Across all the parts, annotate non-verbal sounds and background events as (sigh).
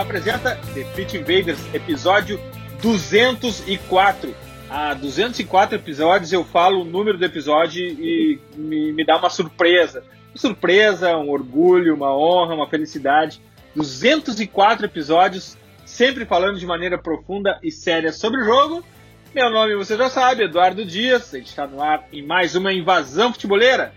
Apresenta The Pitch Invaders, episódio 204. Há 204 episódios eu falo o número do episódio e me, me dá uma surpresa. Uma surpresa, um orgulho, uma honra, uma felicidade. 204 episódios, sempre falando de maneira profunda e séria sobre o jogo. Meu nome você já sabe, Eduardo Dias. A gente está no ar em mais uma invasão futeboleira.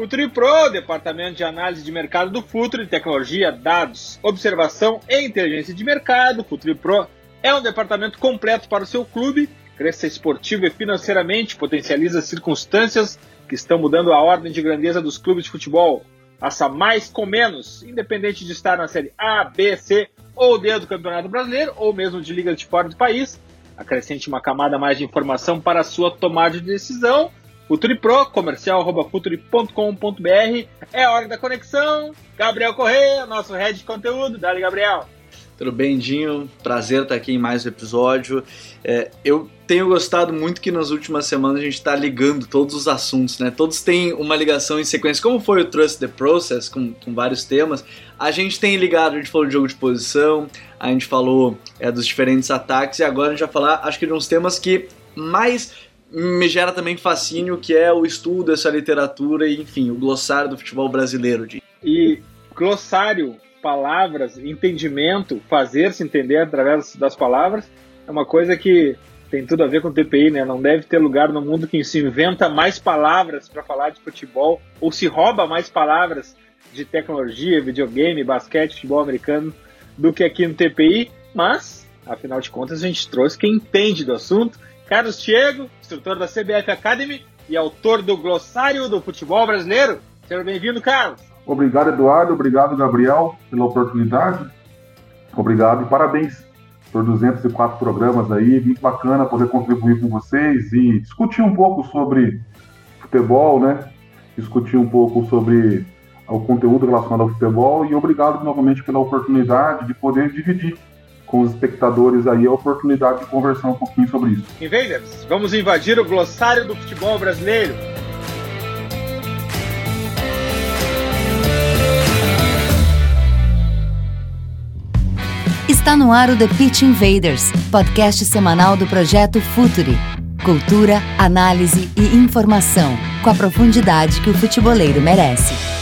Futuri Pro, departamento de análise de mercado do Futuri, tecnologia, dados, observação e inteligência de mercado. Futuri Pro é um departamento completo para o seu clube, cresça esportivo e financeiramente, potencializa circunstâncias que estão mudando a ordem de grandeza dos clubes de futebol. Faça mais com menos, independente de estar na série A, B, C ou D do Campeonato Brasileiro, ou mesmo de liga de fora do país. Acrescente uma camada mais de informação para a sua tomada de decisão. Futuri Pro, comercial futuri.com.br. É hora da conexão. Gabriel Correia, nosso head de conteúdo. Dali, Gabriel. Tudo bem, Dinho? Prazer estar aqui em mais um episódio. É, eu tenho gostado muito que nas últimas semanas a gente está ligando todos os assuntos, né? Todos têm uma ligação em sequência. Como foi o Trust the Process, com, com vários temas, a gente tem ligado, a gente falou de jogo de posição, a gente falou é, dos diferentes ataques, e agora a gente vai falar, acho que de uns temas que mais me gera também fascínio, que é o estudo dessa literatura e, enfim, o glossário do futebol brasileiro. Dinho. E glossário palavras, entendimento, fazer-se entender através das palavras, é uma coisa que tem tudo a ver com o TPI, né? Não deve ter lugar no mundo que se inventa mais palavras para falar de futebol ou se rouba mais palavras de tecnologia, videogame, basquete, futebol americano do que aqui no TPI, mas afinal de contas a gente trouxe quem entende do assunto. Carlos Diego, instrutor da CBF Academy e autor do Glossário do Futebol Brasileiro. Seja bem-vindo, Carlos. Obrigado, Eduardo. Obrigado, Gabriel, pela oportunidade. Obrigado e parabéns por 204 programas aí. Muito bacana poder contribuir com vocês e discutir um pouco sobre futebol, né? Discutir um pouco sobre o conteúdo relacionado ao futebol e obrigado novamente pela oportunidade de poder dividir com os espectadores aí a oportunidade de conversar um pouquinho sobre isso. Invaders, vamos invadir o glossário do futebol brasileiro. Está no ar o The Pitch Invaders, podcast semanal do projeto Futuri. Cultura, análise e informação, com a profundidade que o futeboleiro merece.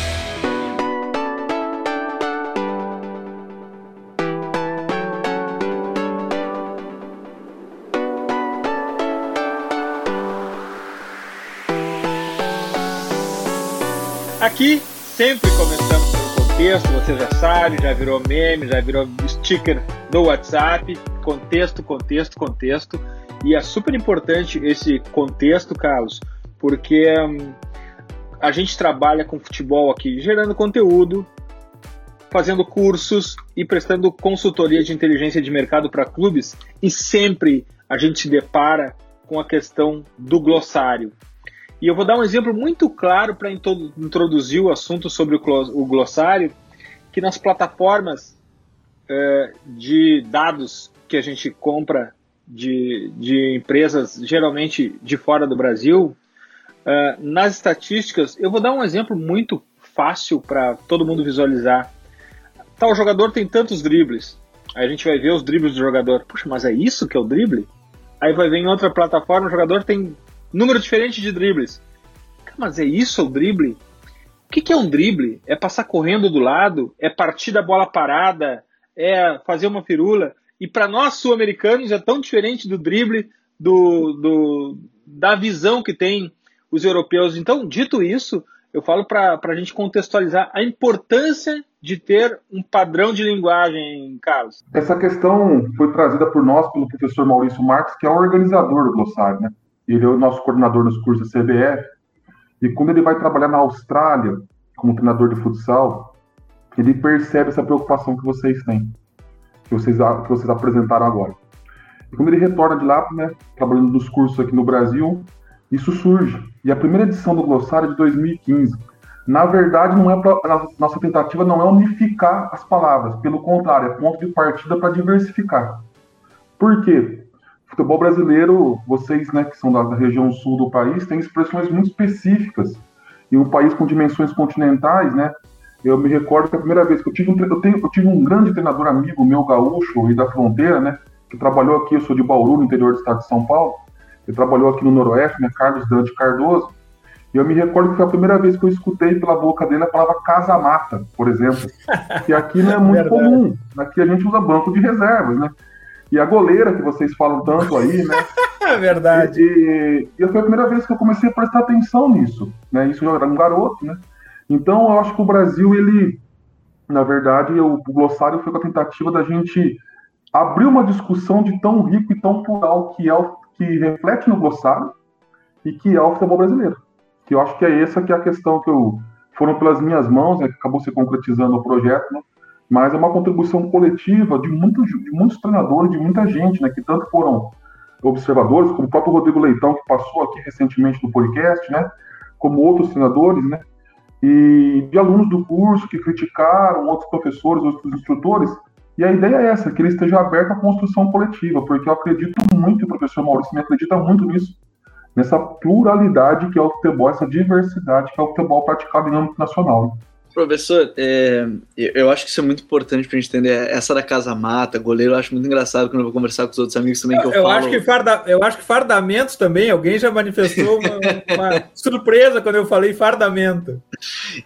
Aqui sempre começamos pelo contexto, você já sabe, já virou meme, já virou sticker do WhatsApp. Contexto, contexto, contexto. E é super importante esse contexto, Carlos, porque hum, a gente trabalha com futebol aqui, gerando conteúdo, fazendo cursos e prestando consultoria de inteligência de mercado para clubes, e sempre a gente se depara com a questão do glossário. E eu vou dar um exemplo muito claro para introduzir o assunto sobre o glossário, que nas plataformas é, de dados que a gente compra de, de empresas, geralmente de fora do Brasil, é, nas estatísticas, eu vou dar um exemplo muito fácil para todo mundo visualizar. Tal jogador tem tantos dribles. Aí a gente vai ver os dribles do jogador. Puxa, mas é isso que é o drible? Aí vai ver em outra plataforma, o jogador tem número diferente de dribles. Mas é isso o drible? O que, que é um drible? É passar correndo do lado? É partir da bola parada? É fazer uma firula? E para nós sul-americanos é tão diferente do drible, do, do, da visão que tem os europeus. Então, dito isso, eu falo para a gente contextualizar a importância de ter um padrão de linguagem, Carlos. Essa questão foi trazida por nós pelo professor Maurício Marques, que é o organizador do glossário, né? Ele é o nosso coordenador nos cursos da CBF. E quando ele vai trabalhar na Austrália como treinador de futsal, ele percebe essa preocupação que vocês têm, que vocês, que vocês apresentaram agora. E quando ele retorna de lá, né, trabalhando nos cursos aqui no Brasil, isso surge. E a primeira edição do glossário é de 2015. Na verdade, não é pra, a nossa tentativa não é unificar as palavras, pelo contrário, é ponto de partida para diversificar. Por quê? Futebol brasileiro, vocês né, que são da, região sul do país, têm expressões muito específicas. E um país com dimensões continentais, né? Eu me recordo que a primeira vez que eu tive um, eu, tenho, eu tive um grande treinador amigo meu, gaúcho e da fronteira, né? Que trabalhou aqui, eu sou de Bauru, no interior do estado de São Paulo. Ele trabalhou aqui no Noroeste, né? Carlos Dante Cardoso. E eu me recordo que foi a primeira vez que eu escutei pela boca dele a palavra casa-mata, por exemplo. Que aqui não é muito (laughs) comum. Aqui a gente usa banco de reservas, né? E a goleira, que vocês falam tanto aí, né? (laughs) É verdade. E, e, foi a primeira vez que eu comecei a prestar atenção nisso, né? Isso eu era um garoto, né? Então, eu acho que o Brasil, ele, na verdade, o, o glossário foi com a tentativa da gente abrir uma discussão de tão rico e tão plural que é o, que reflete no glossário e que é o futebol brasileiro. Que eu acho que é essa que é a questão que eu foram pelas minhas mãos, né, que acabou se concretizando o projeto, né? Mas é uma contribuição coletiva de muitos, de muitos treinadores, de muita gente, né, que tanto foram observadores, como o próprio Rodrigo Leitão, que passou aqui recentemente no podcast, né, como outros treinadores, né, e de alunos do curso que criticaram, outros professores, outros instrutores, e a ideia é essa, que ele esteja aberto à construção coletiva, porque eu acredito muito, o professor Maurício me acredita muito nisso, nessa pluralidade que é o futebol, essa diversidade que é o futebol praticado em âmbito nacional. Professor, é, eu acho que isso é muito importante para a gente entender. Essa da casa mata, goleiro, eu acho muito engraçado quando eu vou conversar com os outros amigos também que eu, eu falo. Acho que farda, eu acho que fardamentos também, alguém já manifestou uma, uma (laughs) surpresa quando eu falei fardamento.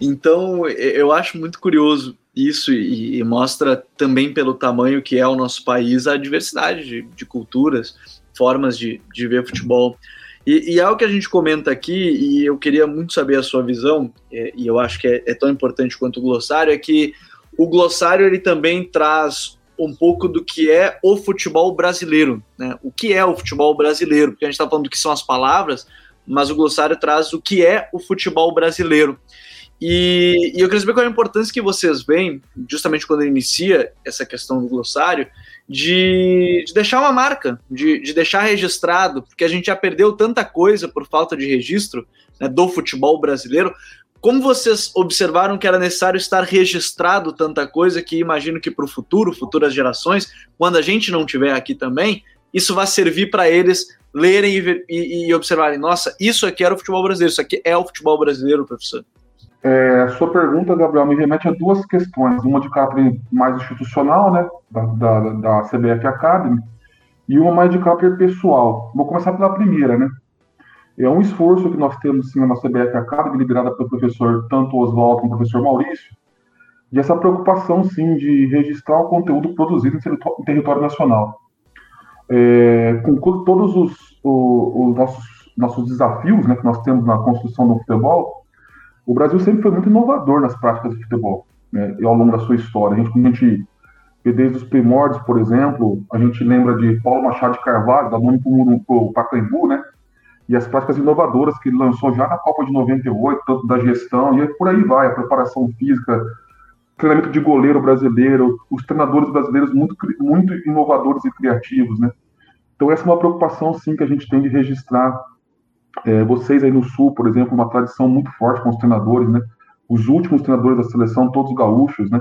Então, eu acho muito curioso isso e, e, mostra também pelo tamanho que é o nosso país a diversidade de, de culturas, formas de, de ver futebol. E, e algo que a gente comenta aqui, e eu queria muito saber a sua visão, é, e eu acho que é, é, tão importante quanto o glossário, é que o glossário ele também traz um pouco do que é o futebol brasileiro, né? O que é o futebol brasileiro? Porque a gente está falando do que são as palavras, mas o glossário traz o que é o futebol brasileiro. E, e, eu queria saber qual é a importância que vocês veem, justamente quando inicia essa questão do glossário, de, de deixar uma marca, de, de, deixar registrado, porque a gente já perdeu tanta coisa por falta de registro né, do futebol brasileiro. Como vocês observaram que era necessário estar registrado tanta coisa que imagino que para o futuro, futuras gerações, quando a gente não tiver aqui também, isso vai servir para eles lerem e, e, e observarem: nossa, isso aqui era o futebol brasileiro, isso aqui é o futebol brasileiro, professor. É, sua pergunta, Gabriel, me remete a duas questões. Uma de caráter mais institucional, né, da, da, da CBF Academy, e uma mais de caráter pessoal. Vou começar pela primeira, né? É um esforço que nós temos, sim, na CBF Academy, liderada pelo professor tanto Oswaldo como o professor Maurício, de essa preocupação, sim, de registrar o conteúdo produzido em território nacional. É, com todos os, os, os nossos, nossos desafios né, que nós temos na construção do futebol, o Brasil sempre foi muito inovador nas práticas de futebol, né, ao longo da sua história. A gente, a gente desde os primórdios, por exemplo, a gente lembra de Paulo Machado de Carvalho, da nome para o Pacaembu, né? E as práticas inovadoras que ele lançou já na Copa de 98, tanto da gestão, e por aí vai, a preparação física, treinamento de goleiro brasileiro, os treinadores brasileiros muito, muito inovadores e criativos, né? Então essa é uma preocupação, sim, que a gente tem de registrar é, vocês aí no Sul, por exemplo, uma tradição muito forte com os treinadores, né? Os últimos treinadores da seleção, todos gaúchos, né?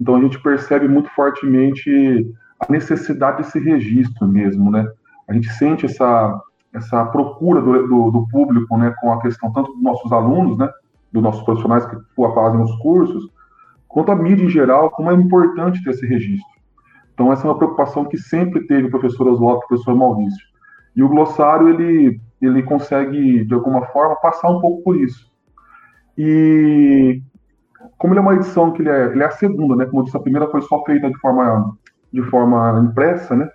Então a gente percebe muito fortemente a necessidade desse registro mesmo, né? A gente sente essa, essa procura do, do, do público, né? Com a questão tanto dos nossos alunos, né? Dos nossos profissionais que fazem os cursos, quanto a mídia em geral, como é importante ter esse registro. Então essa é uma preocupação que sempre teve o professor Oswaldo e o professor Maurício. E o glossário, ele ele consegue, de alguma forma, passar um pouco por isso. E como ele é uma edição que ele é, ele é a segunda, né? Como eu disse, a primeira foi só feita de forma, de forma impressa, né?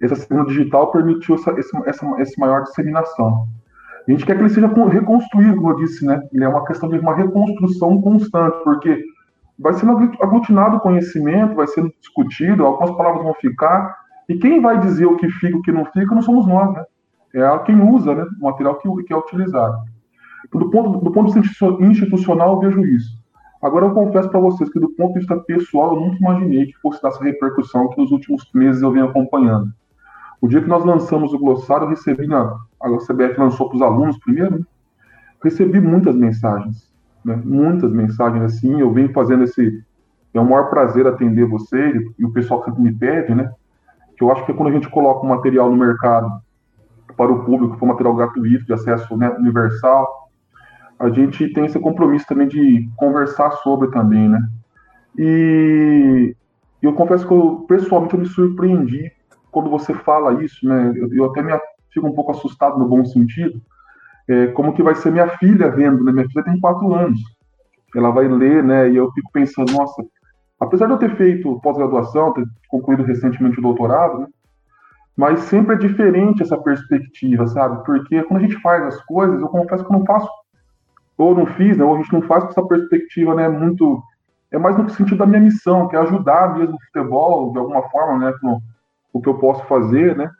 Essa segunda digital permitiu essa, essa, maior disseminação. a gente quer que ele seja reconstruído, como eu disse, né? Ele é uma questão de uma reconstrução constante, porque vai sendo aglutinado o conhecimento, vai sendo discutido, algumas palavras vão ficar, e quem vai dizer o que fica e o que não fica não somos nós, né? É quem usa né, o material que, que é utilizado. Do ponto, do ponto de vista institucional, eu vejo isso. Agora, eu confesso para vocês que, do ponto de vista pessoal, eu nunca imaginei que fosse dar essa repercussão que nos últimos meses eu venho acompanhando. O dia que nós lançamos o glossário, eu recebi, na, a CBF lançou para os alunos primeiro, né? recebi muitas mensagens, né? muitas mensagens assim. Eu venho fazendo esse. É um maior prazer atender vocês e o pessoal que me pede, né? Que eu acho que quando a gente coloca um material no mercado para o público, um material gratuito, de acesso né, universal, a gente tem esse compromisso também de conversar sobre também, né? E eu confesso que eu, pessoalmente eu me surpreendi quando você fala isso, né? Eu, eu até me fico um pouco assustado no bom sentido, é, como que vai ser minha filha vendo, né? Minha filha tem quatro anos, ela vai ler, né? E eu fico pensando, nossa, apesar de eu ter feito pós-graduação, ter concluído recentemente o doutorado, né? Mas sempre é diferente essa perspectiva, sabe? Porque quando a gente faz as coisas, eu confesso que eu não faço ou não fiz, né, ou a gente não faz com essa perspectiva, né, muito é mais no sentido da minha missão, que é ajudar mesmo o futebol de alguma forma, né, com o que eu posso fazer, né,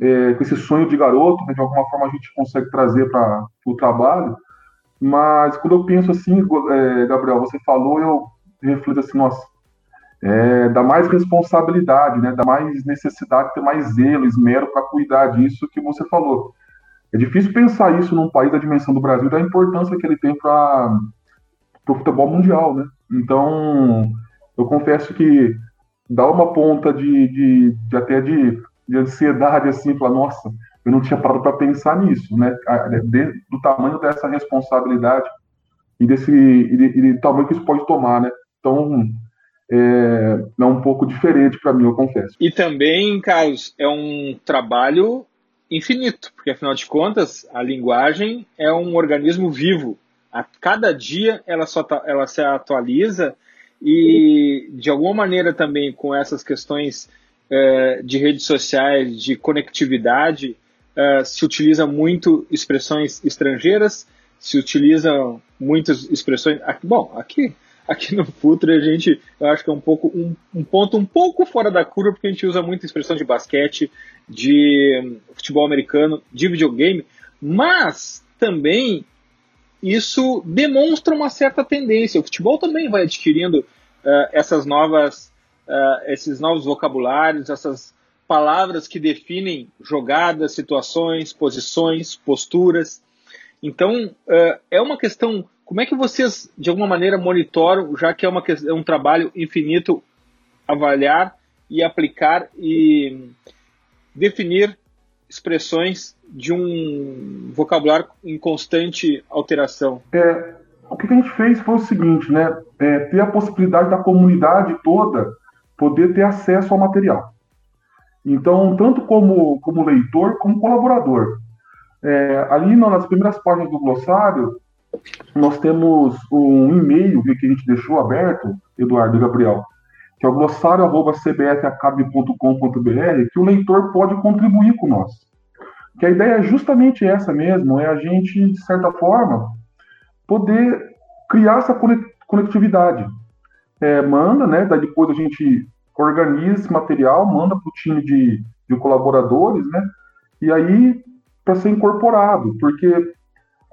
é, com esse sonho de garoto, né, de alguma forma a gente consegue trazer para o trabalho. Mas quando eu penso assim, é, Gabriel, você falou, eu reflito assim, nossa, é, dá mais responsabilidade, né, dá mais necessidade de ter mais zelo, esmero para cuidar disso que você falou. É difícil pensar isso num país da dimensão do Brasil, da importância que ele tem para o futebol mundial, né? Então, eu confesso que dá uma ponta de, de, de até de, de, ansiedade, assim, falar, nossa, eu não tinha parado para pensar nisso, né? Do tamanho dessa responsabilidade e desse e, e do tamanho que isso pode tomar, né? Então, é, é um pouco diferente para mim, eu confesso. E também, Carlos, é um trabalho infinito, porque afinal de contas a linguagem é um organismo vivo. A cada dia ela, só ela se atualiza e de alguma maneira também com essas questões uh, de redes sociais, de conectividade, uh, se utiliza muito expressões estrangeiras, se utilizam muitas expressões. Bom, aqui aqui no Futre a gente, eu acho que é um pouco um, um, ponto um pouco fora da curva, porque a gente usa muita expressão de basquete, de futebol americano, de videogame, mas também isso demonstra uma certa tendência. O futebol também vai adquirindo uh, essas novas, uh, esses novos vocabulários, essas palavras que definem jogadas, situações, posições, posturas. Então, uh, é uma questão como é que vocês, de alguma maneira, monitoram, já que é, uma, é um trabalho infinito, avaliar e aplicar e definir expressões de um vocabulário em constante alteração? É, o que a gente fez foi o seguinte, né? É, ter a possibilidade da comunidade toda poder ter acesso ao material. Então, tanto como, como leitor, como colaborador. É, ali nas primeiras páginas do glossário, nós temos um e-mail que a gente deixou aberto, Eduardo e Gabriel, que é o glossário.cbfacabe.com.br, que o leitor pode contribuir com nós. Que a ideia é justamente essa mesmo, é a gente, de certa forma, poder criar essa conectividade. É, manda, né? Daí depois a gente organiza esse material, manda para o time de, de colaboradores, né? E aí para ser incorporado, porque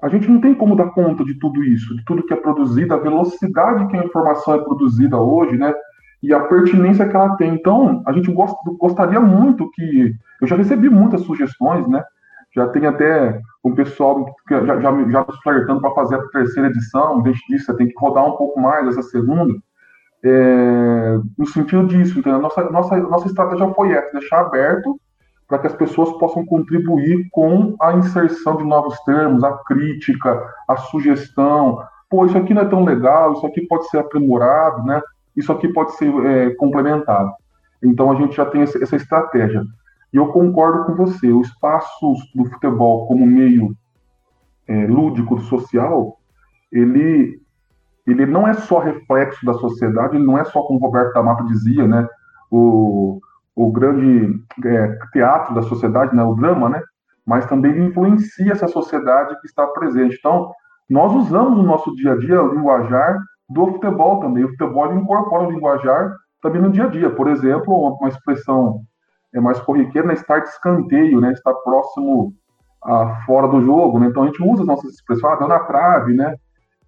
a gente não tem como dar conta de tudo isso, de tudo que é produzido, a velocidade que a informação é produzida hoje, né? E a pertinência que ela tem. Então, a gente gost, gostaria muito que. Eu já recebi muitas sugestões, né? Já tem até um pessoal que já, já, já flertando para fazer a terceira edição. A gente disse que tem que rodar um pouco mais essa segunda. É, no sentido disso, então, nossa, nossa, nossa estratégia foi essa, deixar aberto para que as pessoas possam contribuir com a inserção de novos termos, a crítica, a sugestão. Pô, isso aqui não é tão legal, isso aqui pode ser aprimorado, né? Isso aqui pode ser é, complementado. Então a gente já tem essa estratégia. E eu concordo com você, o espaço do futebol como meio é, lúdico, social, ele, ele não é só reflexo da sociedade, ele não é só como o Roberto da Mata dizia, né? O, o grande é, teatro da sociedade, né, o drama, né, mas também influencia essa sociedade que está presente. Então, nós usamos no nosso dia a dia o linguajar do futebol também. O futebol incorpora o linguajar também no dia a dia. Por exemplo, uma expressão é mais corriqueira, né, estar de escanteio, né, estar próximo a fora do jogo. Né? Então, a gente usa as nossas expressões, ah, deu na trave, né?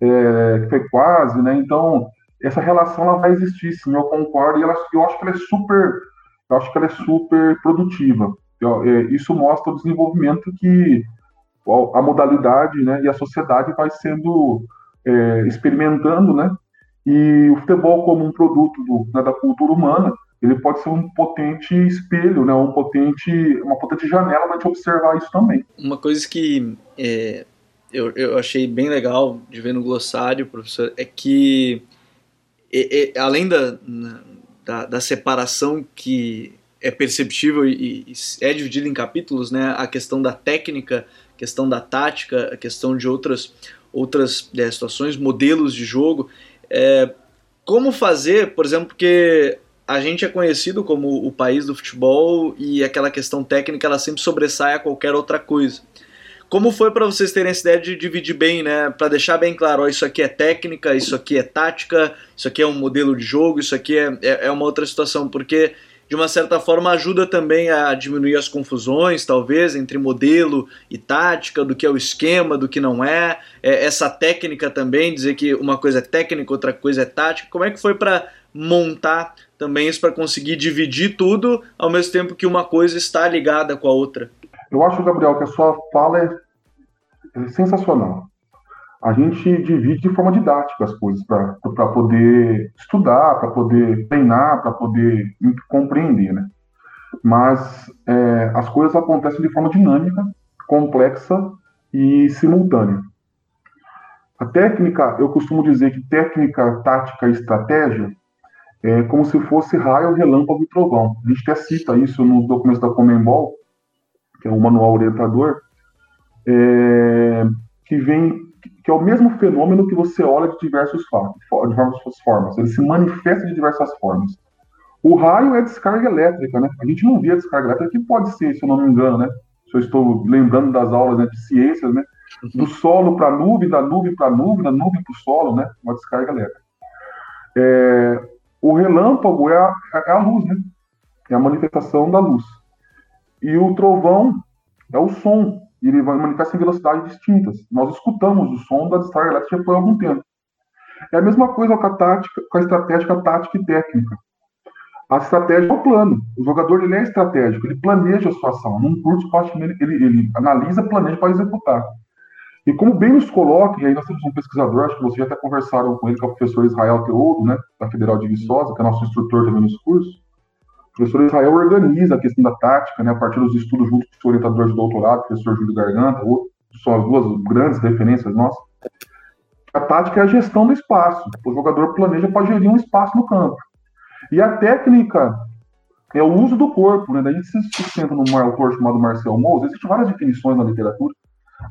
é, foi quase, né? Então, essa relação ela vai existir, sim, eu concordo, e ela, eu acho que ela é super, eu acho que ela é super produtiva. Eu, é, isso mostra o desenvolvimento que a modalidade né, e a sociedade vai sendo é, experimentando, né? E o futebol como um produto do, né, da cultura humana, ele pode ser um potente espelho, né? Um potente, uma potente janela para gente observar isso também. Uma coisa que é, eu, eu achei bem legal de ver no glossário, professor, é que é, além da, da, da, separação que é perceptível e, e, é dividida em capítulos, né? A questão da técnica, a questão da tática, a questão de outras outras é, situações, modelos de jogo. É, como fazer, por exemplo, porque a gente é conhecido como o país do futebol e aquela questão técnica ela sempre sobressai a qualquer outra coisa. Como foi para vocês terem essa ideia de dividir bem, né? Para deixar bem claro, ó, isso aqui é técnica, isso aqui é tática, isso aqui é um modelo de jogo, isso aqui é, é, é uma outra situação, porque de uma certa forma ajuda também a diminuir as confusões, talvez, entre modelo e tática, do que é o esquema, do que não é, é essa técnica também, dizer que uma coisa é técnica, outra coisa é tática. Como é que foi para montar também isso para conseguir dividir tudo ao mesmo tempo que uma coisa está ligada com a outra? Eu acho, Gabriel, que a sua fala é, é sensacional. A gente divide de forma didática as coisas para poder estudar, para poder treinar, para poder compreender, né? Mas é, as coisas acontecem de forma dinâmica, complexa e simultânea. A técnica, eu costumo dizer que técnica, tática e estratégia é como se fosse raio, relâmpago e trovão. A gente até cita isso nos documentos da Comembol, que é um manual orientador, é, que vem que é o mesmo fenômeno que você olha de diversas formas. Ele se manifesta de diversas formas. O raio é descarga elétrica, né? A gente não vê a descarga elétrica, que pode ser, se eu não me engano, né? Se eu estou lembrando das aulas né, de ciências, né? Do solo para a nuvem, da nuvem para a nuvem, da nuvem para o solo, né? Uma descarga elétrica. É, o relâmpago é a, é a luz, né? É a manifestação da luz. E o trovão é o som, e ele vai manifestar em velocidades distintas. Nós escutamos o som da descarga elétrica por algum tempo. É a mesma coisa com a tática, com a estratégia tática e técnica. A estratégia é o plano. O jogador ele é estratégico, ele planeja a sua ação. Num curto espaço ele, ele, ele analisa, planeja para executar. E como bem nos coloca, e aí nós temos um pesquisador, acho que vocês já até conversaram com ele, que é o professor Israel Teodo, né, da Federal de Viçosa, que é nosso instrutor também nos cursos. Professor Israel organiza a questão da tática, né, a partir dos estudos junto com o orientador de doutorado, professor Júlio Garganta, são as duas grandes referências nossas. A tática é a gestão do espaço. O jogador planeja para gerir um espaço no campo. E a técnica é o uso do corpo, né? Daí a gente se sustenta num autor chamado Marcel Mousse. Existem várias definições na literatura.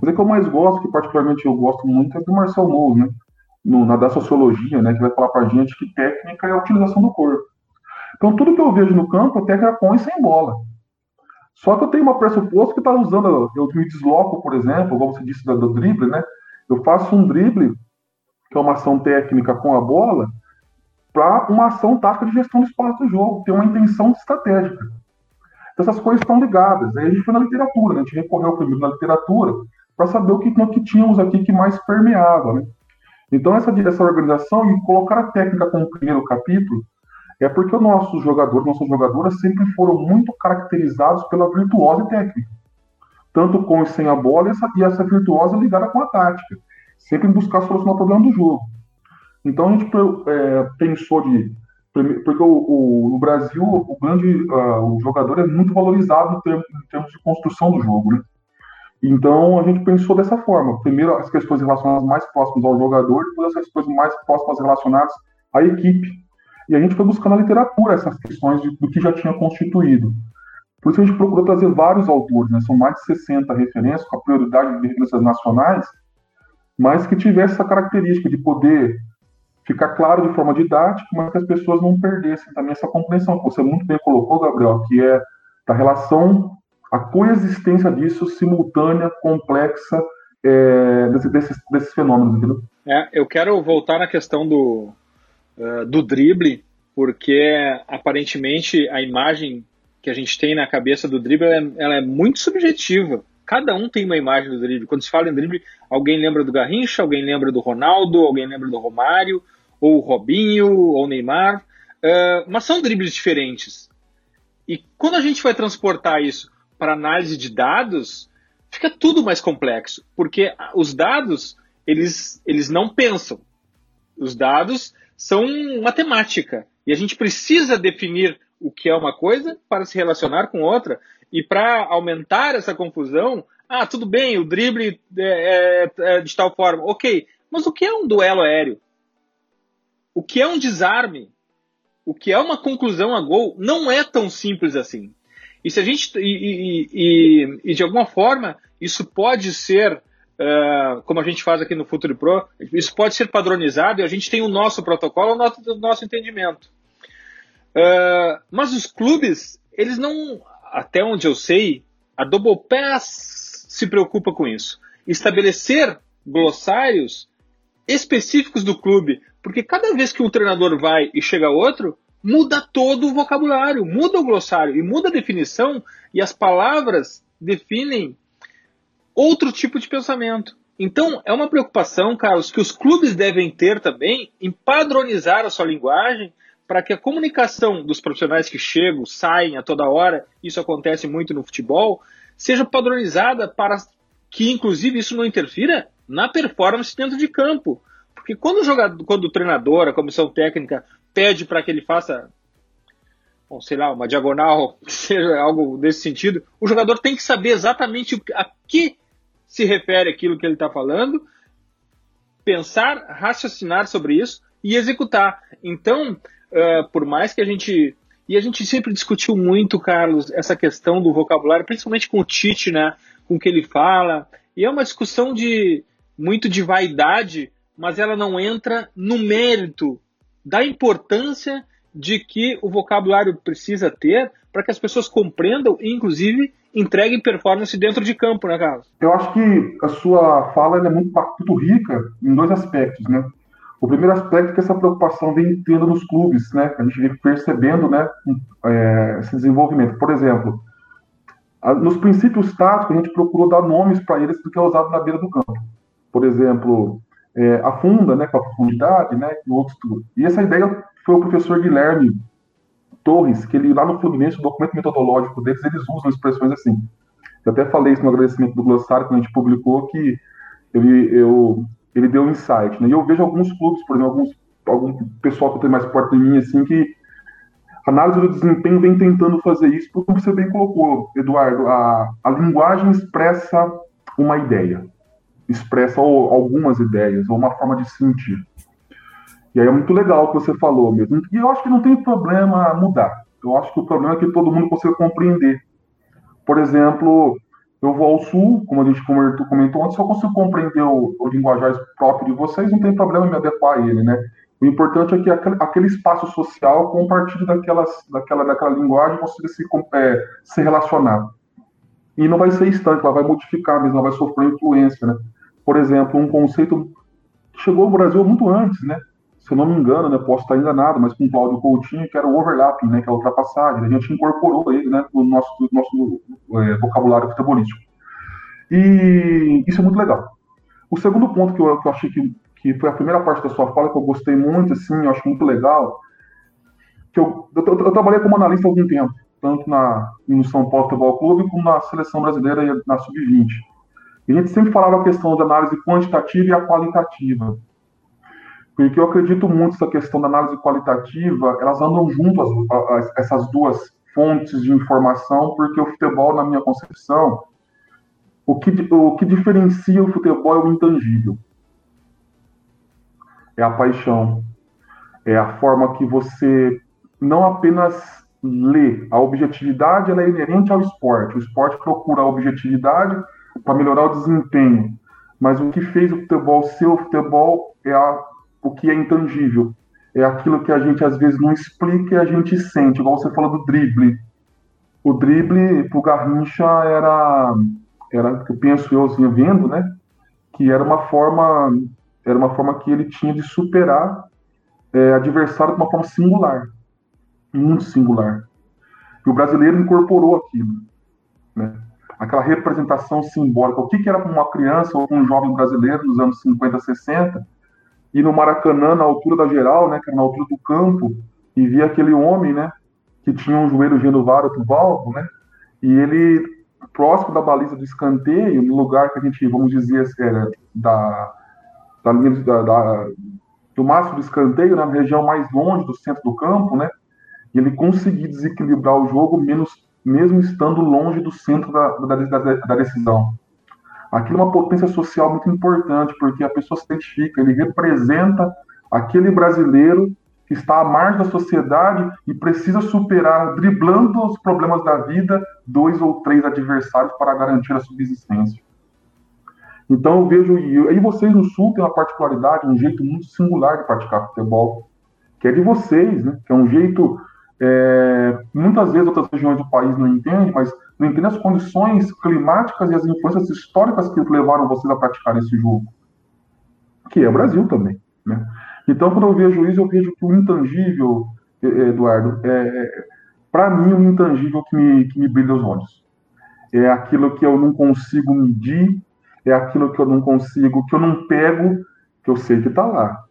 Mas é que eu mais gosto, que particularmente eu gosto muito, é do Marcel Mousse, né? No, na da sociologia, né? Que vai falar pra gente que técnica é a utilização do corpo. Então, tudo que eu vejo no campo, a técnica põe sem bola. Só que eu tenho uma pressuposto que está usando, eu me desloco, por exemplo, como você disse, do, do drible, né? Eu faço um drible, que é uma ação técnica com a bola, para uma ação tática de gestão do espaço do jogo, tem uma intenção estratégica. Então, essas coisas estão ligadas. Aí a gente foi na literatura, né? a gente recorreu primeiro na literatura para saber o que, que tínhamos aqui que mais permeava. Né? Então, essa, essa organização e colocar a técnica como primeiro capítulo é porque os nossos jogadores, nossas jogadoras sempre foram muito caracterizados pela virtuose técnica. Tanto com e sem a bola, e essa, e essa virtuosa ligada com a tática. Sempre em buscar solucionar o problema do jogo. Então a gente é, pensou de. Porque o, o, no Brasil o grande uh, o jogador é muito valorizado em termos, em termos, de construção do jogo, né? Então a gente pensou dessa forma. Primeiro as questões relacionadas mais próximas ao jogador, depois as questões mais próximas relacionadas à equipe. E a gente foi buscando na literatura essas questões de, do que já tinha constituído. Por isso a gente procurou trazer vários autores, né? são mais de 60 referências, com a prioridade de referências nacionais, mas que tivesse essa característica de poder ficar claro de forma didática, mas que as pessoas não perdessem também essa compreensão, que você muito bem colocou, Gabriel, que é da relação, a coexistência disso simultânea, complexa, é, desse, desses, desses fenômenos? É, eu quero voltar na questão do, uh, do drible, porque aparentemente a imagem que a gente tem na cabeça do drible ela é, ela é muito subjetiva. Cada um tem uma imagem do drible. Quando se fala em drible, alguém lembra do Garrincha, alguém lembra do Ronaldo, alguém lembra do Romário, ou Robinho, ou Neymar. Uh, mas são dribles diferentes. E quando a gente vai transportar isso para análise de dados, fica tudo mais complexo, porque os dados eles, eles não pensam. Os dados são matemática e a gente precisa definir o que é uma coisa para se relacionar com outra e para aumentar essa confusão. Ah, tudo bem, o drible é, é, é de tal forma, ok, mas o que é um duelo aéreo? O que é um desarme? O que é uma conclusão a gol? Não é tão simples assim. E se a gente e, e, e, e de alguma forma isso pode ser uh, como a gente faz aqui no Futuri Pro, isso pode ser padronizado e a gente tem o nosso protocolo, o nosso, o nosso entendimento. Uh, mas os clubes, eles não, até onde eu sei, a Double Pass se preocupa com isso. Estabelecer glossários específicos do clube, porque cada vez que um treinador vai e chega outro, muda todo o vocabulário, muda o glossário e muda a definição e as palavras definem outro tipo de pensamento. Então, é uma preocupação, Carlos, que os clubes devem ter também em padronizar a sua linguagem para que a comunicação dos profissionais que chegam, saem a toda hora, isso acontece muito no futebol, seja padronizada para que, inclusive, isso não interfira na performance dentro de campo. Porque quando o jogador, quando o treinador, a comissão técnica pede para que ele faça, bom, sei lá, uma diagonal, (laughs) seja algo desse sentido, o jogador tem que saber exatamente a que se refere aquilo que ele está falando, pensar, raciocinar sobre isso e executar. Então, uh, por mais que a gente e a gente sempre discutiu muito, Carlos, essa questão do vocabulário, principalmente com o Tite, né? Com o que ele fala. E é uma discussão de muito de vaidade, mas ela não entra no mérito da importância de que o vocabulário precisa ter para que as pessoas compreendam e, inclusive, entreguem performance dentro de campo, né, Carlos? Eu acho que a sua fala é muito, muito rica em dois aspectos, né? O primeiro aspecto é que essa preocupação vem tendo nos clubes, né? A gente vem percebendo, né, é, esse desenvolvimento. Por exemplo, nos princípios táticos, a gente procurou dar nomes para eles do que é usado na beira do campo. Por exemplo, é, a funda, né, com a profundidade, né, e outros tudo. E essa ideia foi o professor Guilherme Torres, que ele lá no Fluminense, o documento metodológico deles, eles usam expressões assim. Eu até falei isso no agradecimento do glossário, quando a gente publicou, que ele, eu, ele deu um insight. Né? E eu vejo alguns clubes, por exemplo, alguns, algum pessoal que tem mais perto de mim, assim, que análise do desempenho vem tentando fazer isso, porque você bem colocou, Eduardo, a, a linguagem expressa uma ideia expressa algumas ideias, ou uma forma de sentir. E aí é muito legal o que você falou mesmo. E eu acho que não tem problema mudar. Eu acho que o problema é que todo mundo consiga compreender. Por exemplo, eu vou ao sul, como a gente comentou antes, se eu consigo compreender o, o linguajar próprio de vocês, não tem problema em me adequar a ele, né? O importante é que aquele, aquele espaço social compartilhe daquelas, daquela, daquela linguagem consiga se, é, se relacionar. E não vai ser estanque, ela vai modificar mesmo, ela vai sofrer influência, né? por exemplo, um conceito que chegou ao Brasil muito antes, né? Se eu não me engano, né, posso estar enganado, mas com o Cláudio Coutinho, que era o overlapping, né, que é a ultrapassagem. A gente incorporou ele né, no nosso, no nosso é, vocabulário futebolístico. E isso é muito legal. O segundo ponto que eu, que eu achei que, que foi a primeira parte da sua fala, que eu gostei muito, assim, eu acho muito legal, que eu, eu, eu, trabalhei como analista há algum tempo, tanto na, no São Paulo Futebol Clube como na Seleção Brasileira e na Sub-20. E a gente sempre falava a questão da análise quantitativa e a qualitativa. Porque eu acredito muito nessa questão da análise qualitativa, elas andam juntas, essas duas fontes de informação, porque o futebol, na minha concepção, o que, o que diferencia o futebol é o intangível. É a paixão. É a forma que você não apenas lê. A objetividade ela é inerente ao esporte. O esporte procura a objetividade para melhorar o desempenho. Mas o que fez o futebol ser o futebol é a, o que é intangível. É aquilo que a gente às vezes não explica e a gente sente, igual você falou do drible. O drible pro Garrincha era, era eu penso eu assim, vendo, né? Que era uma forma, era uma forma que ele tinha de superar é, adversário de uma forma singular, muito singular. E o brasileiro incorporou aquilo, né? aquela representação simbólica, o que, que era para uma criança ou um jovem brasileiro nos anos 50, 60, e no Maracanã, na altura da geral, né, era na altura do campo, e via aquele homem, né, que tinha um joelho vendo vara do valvo, né, e ele, próximo da baliza do escanteio, no lugar que a gente, vamos dizer, era da, da linha da, da, do máximo do escanteio, na região mais longe do centro do campo, né, ele conseguir desequilibrar o jogo menos, mesmo estando longe do centro da, da, da, da decisão. Aquilo é uma potência social muito importante, porque a pessoa se identifica, ele representa aquele brasileiro que está à margem da sociedade e precisa superar, driblando os problemas da vida, dois ou três adversários para garantir a subsistência. Então eu vejo, e aí vocês no Sul têm uma particularidade, um jeito muito singular de praticar futebol, que é de vocês, né? que é um jeito é, muitas vezes outras regiões do país não entendem, mas não entendem as condições climáticas e as influências históricas que levaram vocês a praticar esse jogo, que é o Brasil também. Né? Então, quando eu vejo isso, eu vejo que o intangível, Eduardo, é, é para mim, o intangível que me, que me brilha os olhos. É aquilo que eu não consigo medir, é aquilo que eu não consigo, que eu não pego, que eu sei que está lá.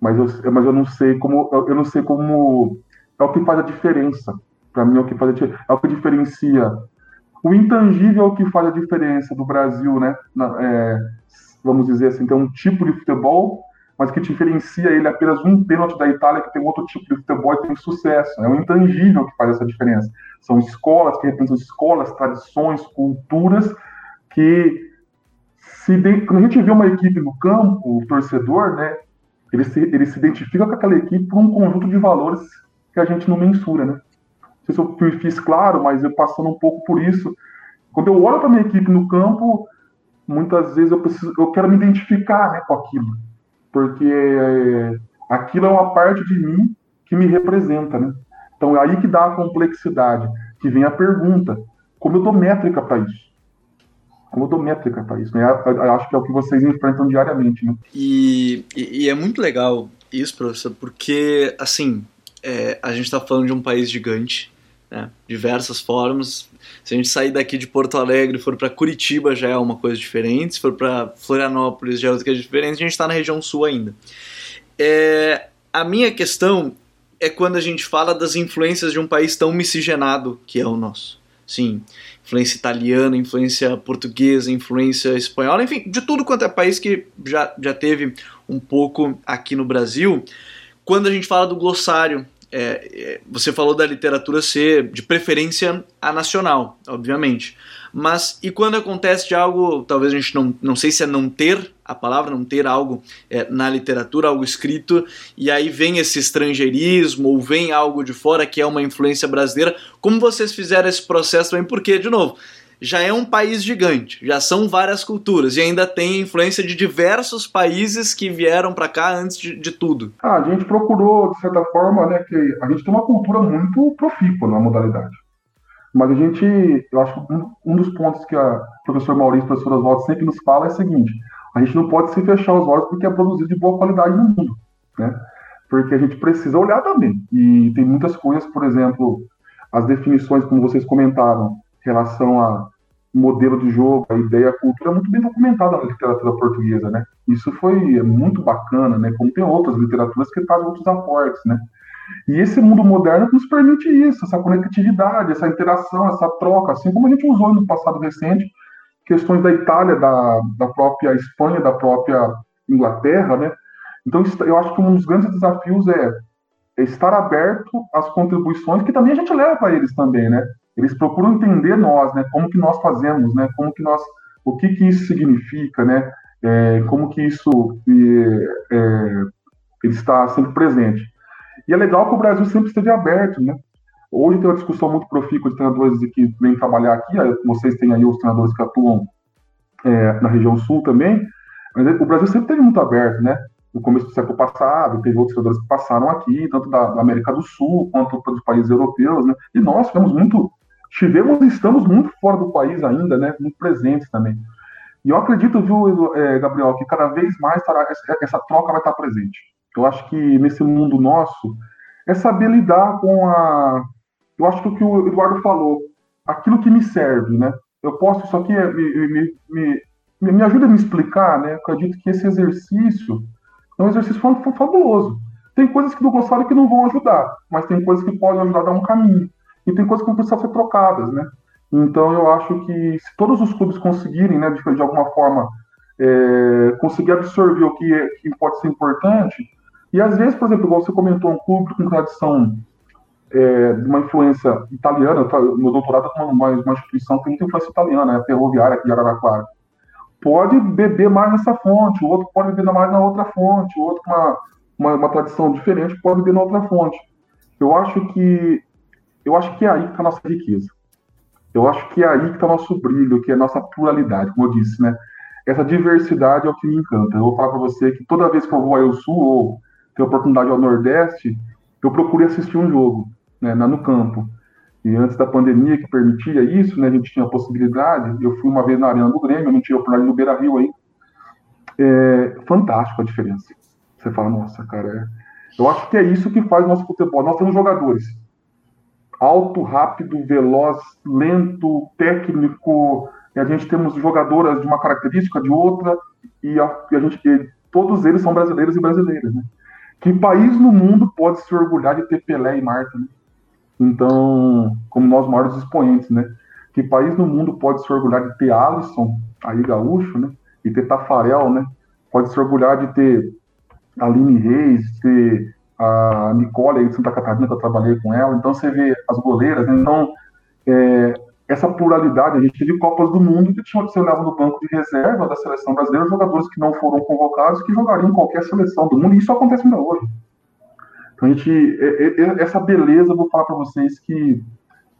Mas eu, mas eu não sei como, eu não sei como é o que faz a diferença. Para mim, é o que faz é o que diferencia. O intangível é o que faz a diferença do Brasil, né? Na, é, vamos dizer assim, tem um tipo de futebol, mas que diferencia ele apenas um pênalti da Itália, que tem outro tipo de futebol e tem sucesso. É o intangível que faz essa diferença. São escolas que representam escolas, tradições, culturas que se quando a gente vê uma equipe no campo, o torcedor, né, ele se, ele se identifica com aquela equipe por um conjunto de valores que a gente não mensura, né? Se eu fiz claro, mas eu passando um pouco por isso. Quando eu olho para minha equipe no campo, muitas vezes eu, preciso, eu quero me identificar né, com aquilo, porque é, aquilo é uma parte de mim que me representa, né? Então é aí que dá a complexidade, que vem a pergunta: como eu dou métrica para isso? Como eu dou métrica para isso? Né? Eu acho que é o que vocês enfrentam diariamente, né? E, e, e é muito legal isso, professor, porque, assim, é, a gente está falando de um país gigante, né? diversas formas. Se a gente sair daqui de Porto Alegre e for para Curitiba já é uma coisa diferente, se for para Florianópolis já é outra coisa diferente, a gente está na região sul ainda. É, a minha questão é quando a gente fala das influências de um país tão miscigenado que é o nosso. Sim, influência italiana, influência portuguesa, influência espanhola, enfim, de tudo quanto é país que já, já teve um pouco aqui no Brasil quando a gente fala do glossário, é, você falou da literatura ser de preferência a nacional, obviamente. Mas e quando acontece de algo, talvez a gente não, não sei se é não ter a palavra, não ter algo é, na literatura, algo escrito, e aí vem esse estrangeirismo ou vem algo de fora que é uma influência brasileira. Como vocês fizeram esse processo também? Porque, de novo, já é um país gigante, já são várias culturas e ainda tem influência de diversos países que vieram para cá antes de, de, tudo. Ah, a gente procurou, de certa forma, né, que a gente tem uma cultura muito profícua na modalidade. Mas a gente, eu acho que um, um dos pontos que a professor Maurício, professor Oswaldo sempre nos fala é o seguinte: a gente não pode se fechar os olhos porque é produzido de boa qualidade no mundo, né? Porque a gente precisa olhar também. E tem muitas coisas, por exemplo, as definições, como vocês comentaram, relação a modelo de jogo, a ideia, a cultura é muito bem documentada na literatura portuguesa, né? Isso foi muito bacana, né? Como tem outras literaturas que trazem outros aportes, né? E esse mundo moderno nos permite isso, essa conectividade, essa interação, essa troca, assim como a gente usou no passado recente, questões da Itália, da, da própria Espanha, da própria Inglaterra, né? Então, eu acho que um dos grandes desafios é, é estar aberto às contribuições que também a gente leva para eles também, né? Eles procuram entender nós, né? Como que nós fazemos, né? Como que nós, o que que isso significa, né? É, como que isso é, é, ele está sempre presente. E é legal que o Brasil sempre esteve aberto, né? Hoje tem uma discussão muito profícua de treinadores que vêm trabalhar aqui, vocês têm aí os treinadores que atuam é, na região sul também, mas o Brasil sempre esteve muito aberto, né? No começo do século passado, teve outros treinadores que passaram aqui, tanto da, da América do Sul quanto dos países europeus, né? E nós tivemos muito tivemos e estamos muito fora do país ainda, né? Muito presentes também. E eu acredito, viu, é, Gabriel, que cada vez mais essa, troca vai estar presente. Eu acho que nesse mundo nosso é saber lidar com a. Eu acho que o que o Eduardo falou, aquilo que me serve, né? eu posso, isso aqui é, me, me, me, me, ajuda a me explicar, né? Eu acredito que esse exercício é um exercício fabuloso. Tem coisas que do Gonçalo que não vão ajudar, mas tem coisas que podem ajudar a dar um caminho. E tem coisas que precisam ser trocadas, né? Então eu acho que se todos os clubes conseguirem, né, de, de alguma forma, é, conseguir absorver o que, é, que pode ser importante, e às vezes, por exemplo, igual você comentou, um clube com tradição é, de uma influência italiana, meu doutorado é uma, uma instituição que tem muita influência italiana, é a ferroviária aqui de Araraquara, pode beber mais nessa fonte, o outro pode beber mais na outra fonte, o outro uma, uma, uma tradição diferente pode beber na outra fonte. Eu acho que eu acho que é aí que está a nossa riqueza. Eu acho que é aí que está nosso brilho, que é a nossa pluralidade, como eu disse, né? Essa diversidade é o que me encanta. Eu vou falar para você que toda vez que eu vou ao Sul ou tenho oportunidade ao Nordeste, eu procuro assistir um jogo né, no campo. E antes da pandemia, que permitia isso, né, a gente tinha a possibilidade. Eu fui uma vez na Arena do Grêmio, não tinha oportunidade no Beira Rio aí. É fantástico a diferença. Você fala, nossa, cara, é... eu acho que é isso que faz o nosso futebol. Nós temos jogadores alto, rápido, veloz, lento, técnico. A gente temos jogadoras de uma característica, de outra, e a, e a gente, e todos eles são brasileiros e brasileiras, né? Que país no mundo pode se orgulhar de ter Pelé e Marta, né? Então, como nós maiores expoentes, né? Que país no mundo pode se orgulhar de ter Alisson, aí gaúcho, né? E ter Tafarel, né? Pode se orgulhar de ter Aline Reis, ter a Nicole de Santa Catarina, que eu trabalhei com ela. Então, você vê as goleiras. Né? Então, é, essa pluralidade, a gente teve Copas do Mundo que tinha que ser olhava no banco de reserva da seleção brasileira jogadores que não foram convocados que jogariam qualquer seleção do mundo, e isso acontece ainda hoje. Então, a gente, é, é, essa beleza, vou falar para vocês que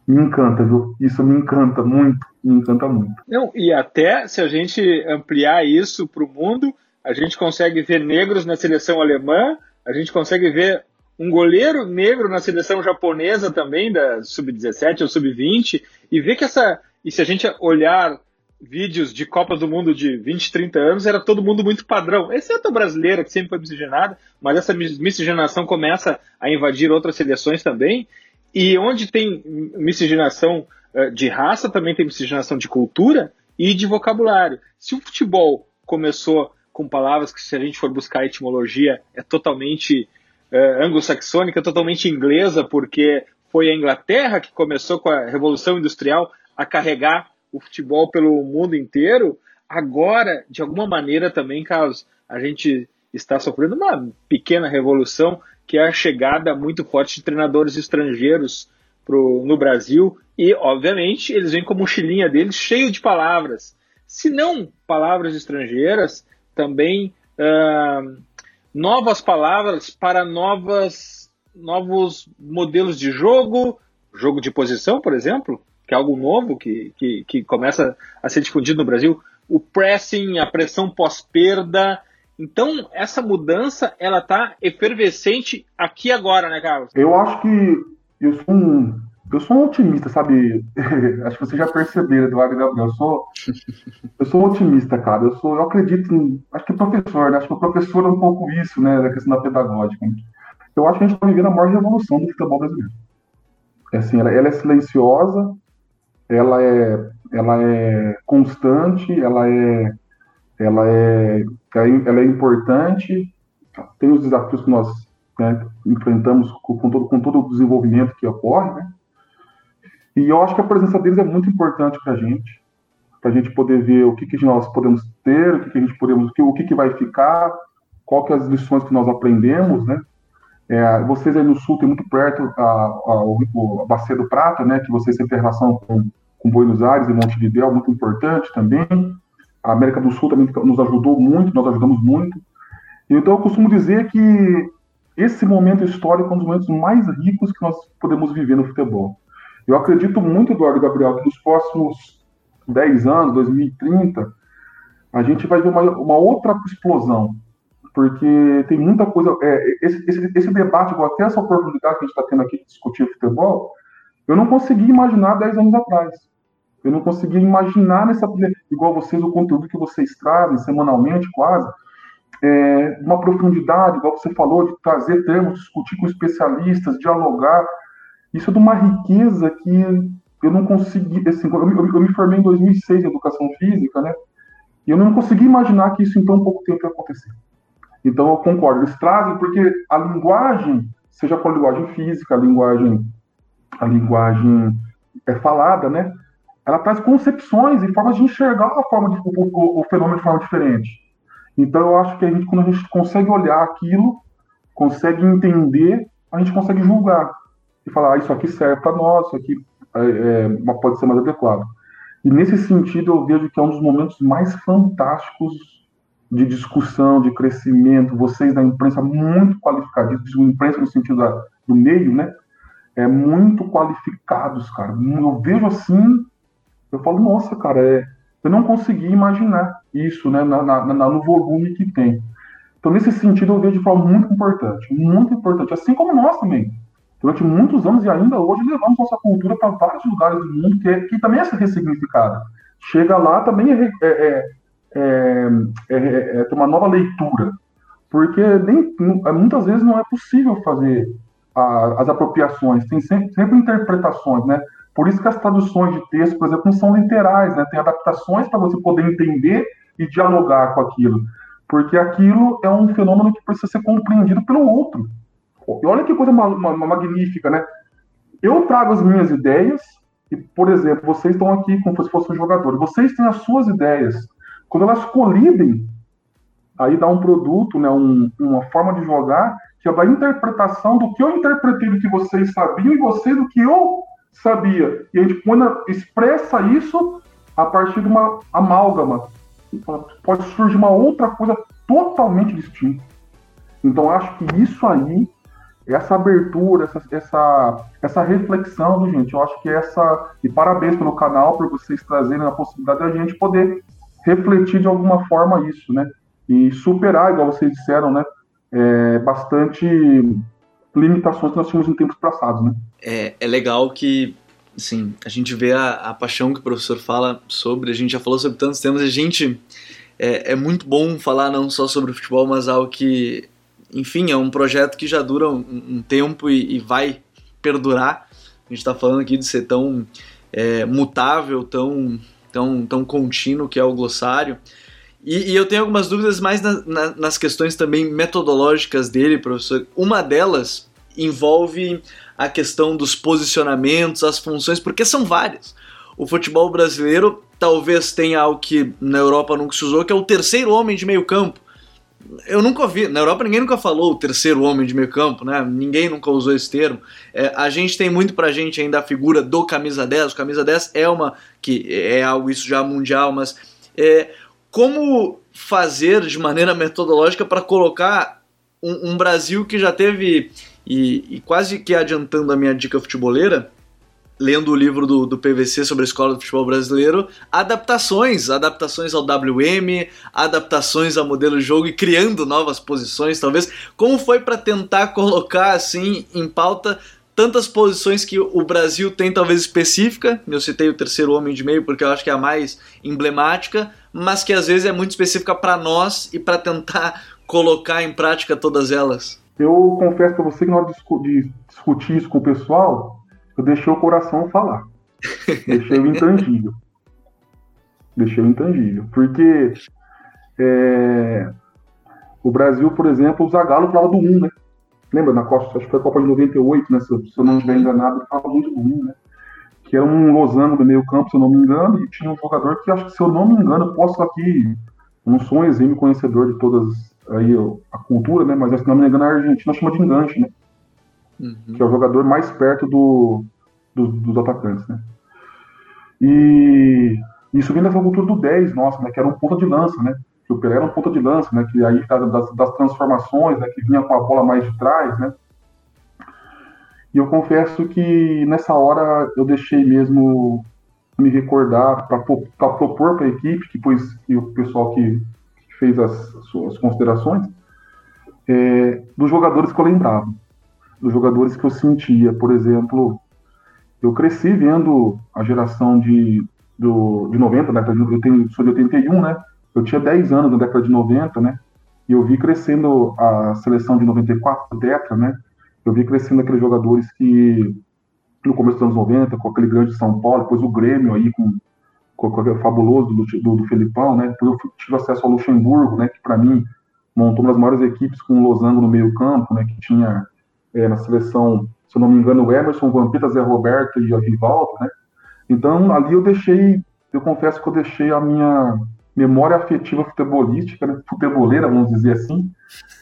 me encanta, viu? Isso me encanta muito, me encanta muito. Não, e até se a gente ampliar isso para o mundo, a gente consegue ver negros na seleção alemã, a gente consegue ver um goleiro negro na seleção japonesa também, da sub-17 ou sub-20, e ver que essa. E se a gente olhar vídeos de Copas do Mundo de 20, 30 anos, era todo mundo muito padrão, exceto a brasileira, que sempre foi miscigenada, mas essa miscigenação começa a invadir outras seleções também. E onde tem miscigenação eh, de raça, também tem miscigenação de cultura e de vocabulário. Se o futebol começou com palavras que, se a gente for buscar a etimologia, é totalmente é, anglo-saxônica, totalmente inglesa, porque foi a Inglaterra que começou com a Revolução Industrial a carregar o futebol pelo mundo inteiro. Agora, de alguma maneira também, Carlos, a gente está sofrendo uma pequena revolução, que é a chegada muito forte de treinadores estrangeiros pro, no Brasil, e, obviamente, eles vêm com a mochilinha deles cheio de palavras. Se não palavras estrangeiras, também uh, novas palavras para novas, novos modelos de jogo, jogo de posição, por exemplo, que é algo novo que, que, que começa a ser difundido no Brasil, o pressing, a pressão pós-perda. Então, essa mudança, ela está efervescente aqui agora, né, Carlos? Eu acho que eu sou um, eu sou um otimista, sabe? (laughs) Acho que vocês já perceberam, Eduardo Gabriel. Eu sou, eu sou um otimista, cara. Eu sou, eu acredito em, acho que professor, né? Acho que o professor é um pouco isso, né? Da questão da pedagógica. Eu acho que a gente está vivendo a maior revolução do futebol brasileiro. É assim, ela, ela, é silenciosa, ela é, ela é constante, ela é, ela é, ela é importante. Tem os desafios que nós né, enfrentamos com, todo, com todo o desenvolvimento que ocorre, né? E eu acho que a presença deles é muito importante para a gente, para a gente poder ver o que, que nós podemos ter, o que, que a gente podemos, o que, que vai ficar, qual que é as lições que nós aprendemos, né? É, vocês aí no Sul tem muito perto a, a, a Bacia do Prata, né? Que vocês têm relação com, com Buenos Aires e Montevideo, muito importante também. A América do Sul também nos ajudou muito, nós ajudamos muito. Então eu costumo dizer que esse momento histórico é um dos momentos mais ricos que nós podemos viver no futebol. Eu acredito muito, Eduardo Gabriel, que nos próximos 10 anos, 2030, a gente vai ver uma, uma outra explosão, porque tem muita coisa. É, esse, esse, esse, debate, até essa oportunidade que a gente está tendo aqui de discutir futebol, eu não consegui imaginar 10 anos atrás. Eu não conseguia imaginar nessa. Igual vocês, o conteúdo que vocês trazem semanalmente, quase, é, uma profundidade, igual você falou, de trazer termos, discutir com especialistas, dialogar. Isso é de uma riqueza que eu não consegui, assim, eu, eu, eu, me formei em 2006 em educação física, né? E eu não consegui imaginar que isso em tão pouco tempo ia acontecer. Então eu concordo, eles trazem porque a linguagem, seja com a linguagem física, a linguagem, a linguagem é falada, né? Ela traz concepções e formas de enxergar a forma de, o, o, o fenômeno de forma diferente. Então eu acho que a gente, quando a gente consegue olhar aquilo, consegue entender, a gente consegue julgar e falar, ah, isso aqui serve para nós, isso aqui é, é, pode ser mais adequado. E nesse sentido, eu vejo que é um dos momentos mais fantásticos de discussão, de crescimento. Vocês da imprensa muito qualificados, imprensa no sentido da, do meio, né? É muito qualificados, cara. Eu vejo assim, eu falo, nossa, cara, é, eu não consegui imaginar isso, né, na, na, na, no volume que tem. Então, nesse sentido, eu vejo de forma muito importante, muito importante, assim como nós também durante muitos anos e ainda hoje levamos nossa cultura para vários lugares do mundo que, é, que também é ressignificada. Chega lá também é, é, é, é, uma nova leitura, porque nem, muitas vezes não é possível fazer a, as apropriações, tem sempre, sempre, interpretações, né? Por isso que as traduções de texto, por exemplo, não são literais, né? Tem adaptações para você poder entender e dialogar com aquilo, porque aquilo é um fenômeno que precisa ser compreendido pelo outro. E olha que coisa magnífica, né? Eu trago as minhas ideias, e, por exemplo, vocês estão aqui como se fossem um jogador. Vocês têm as suas ideias. Quando elas colidem, aí dá um produto, né, um, uma forma de jogar, que é a interpretação do que eu interpretei do que vocês sabiam e vocês do que eu sabia. E a gente na, expressa isso a partir de uma amálgama. Pode surgir uma outra coisa totalmente distinta. Então, acho que isso aí essa abertura, essa, essa, essa reflexão, gente, eu acho que essa. E parabéns pelo canal, por vocês trazerem a possibilidade da gente poder refletir de alguma forma isso, né? E superar, igual vocês disseram, né? É, bastante limitações que nós tínhamos em tempos passados, né? É, é legal que, assim, a gente vê a, a paixão que o professor fala sobre, a gente já falou sobre tantos temas, a gente. É, é muito bom falar não só sobre o futebol, mas algo que enfim, é um projeto que já dura um, um tempo e, e, vai perdurar. A gente está falando aqui de ser tão é, mutável, tão, tão, tão contínuo que é o glossário. E, e eu tenho algumas dúvidas mais na, na, nas questões também metodológicas dele, professor. Uma delas envolve a questão dos posicionamentos, as funções, porque são várias. O futebol brasileiro talvez tenha algo que na Europa nunca se usou, que é o terceiro homem de meio campo eu nunca ouvi, na Europa ninguém nunca falou o terceiro homem de meio campo, né? Ninguém nunca usou esse termo. É, a gente tem muito pra gente ainda a figura do camisa 10, o camisa 10 é uma, que é algo isso já mundial, mas é, como fazer de maneira metodológica para colocar um, um, Brasil que já teve, e, e quase que adiantando a minha dica futeboleira, lendo o livro do, do PVC sobre a escola do futebol brasileiro, adaptações, adaptações ao WM, adaptações ao modelo de jogo e criando novas posições, talvez. Como foi para tentar colocar assim em pauta tantas posições que o Brasil tem talvez específica, eu citei o terceiro homem de meio porque eu acho que é a mais emblemática, mas que às vezes é muito específica para nós e para tentar colocar em prática todas elas. Eu confesso para você que na hora de discutir isso com o pessoal, eu deixei o coração falar. deixei o intangível. Deixei o intangível. Porque é, o Brasil, por exemplo, o Zagallo falava do 1, né? Lembra na Copa, acho que foi a Copa de 98, né? Se, se eu não estiver enganado, ele falava muito do 1, né? Que era um losango do meio campo, se eu não me engano, e tinha um jogador que acho que, se eu não me engano, posso aqui, não sou um exímio conhecedor de todas aí a cultura, né? Mas se não me engano, a Argentina chama de enganche, né? Uhum. que é o jogador mais perto do, do, dos atacantes, né? E isso vem dessa cultura do 10, nossa, né? Que era um ponta de lança, né? Que o Pelé era um ponta de lança, né? Que aí das, das transformações, né? Que vinha com a bola mais de trás, né? E eu confesso que nessa hora eu deixei mesmo me recordar para propor para a equipe, que, pois, o pessoal que fez as, as suas considerações, é, dos jogadores que eu lembrava dos jogadores que eu sentia. Por exemplo, eu cresci vendo a geração de, do, de 90, né? eu tenho, sou de 81, né? Eu tinha 10 anos na década de 90, né? E eu vi crescendo a seleção de 94, Tetra, né? Eu vi crescendo aqueles jogadores que, no começo dos anos 90, com aquele grande São Paulo, depois o Grêmio aí com, com, com fabuloso do, do, do Felipão, né? Depois eu tive acesso ao Luxemburgo, né? Que para mim montou uma das maiores equipes com o Losango no meio campo, né? Que tinha é, na seleção, se eu não me engano, o Emerson, o Vampeta, Zé Roberto e o Rivaldo, né? Então ali eu deixei, eu confesso que eu deixei a minha memória afetiva futebolística, né? futeboleira, vamos dizer assim,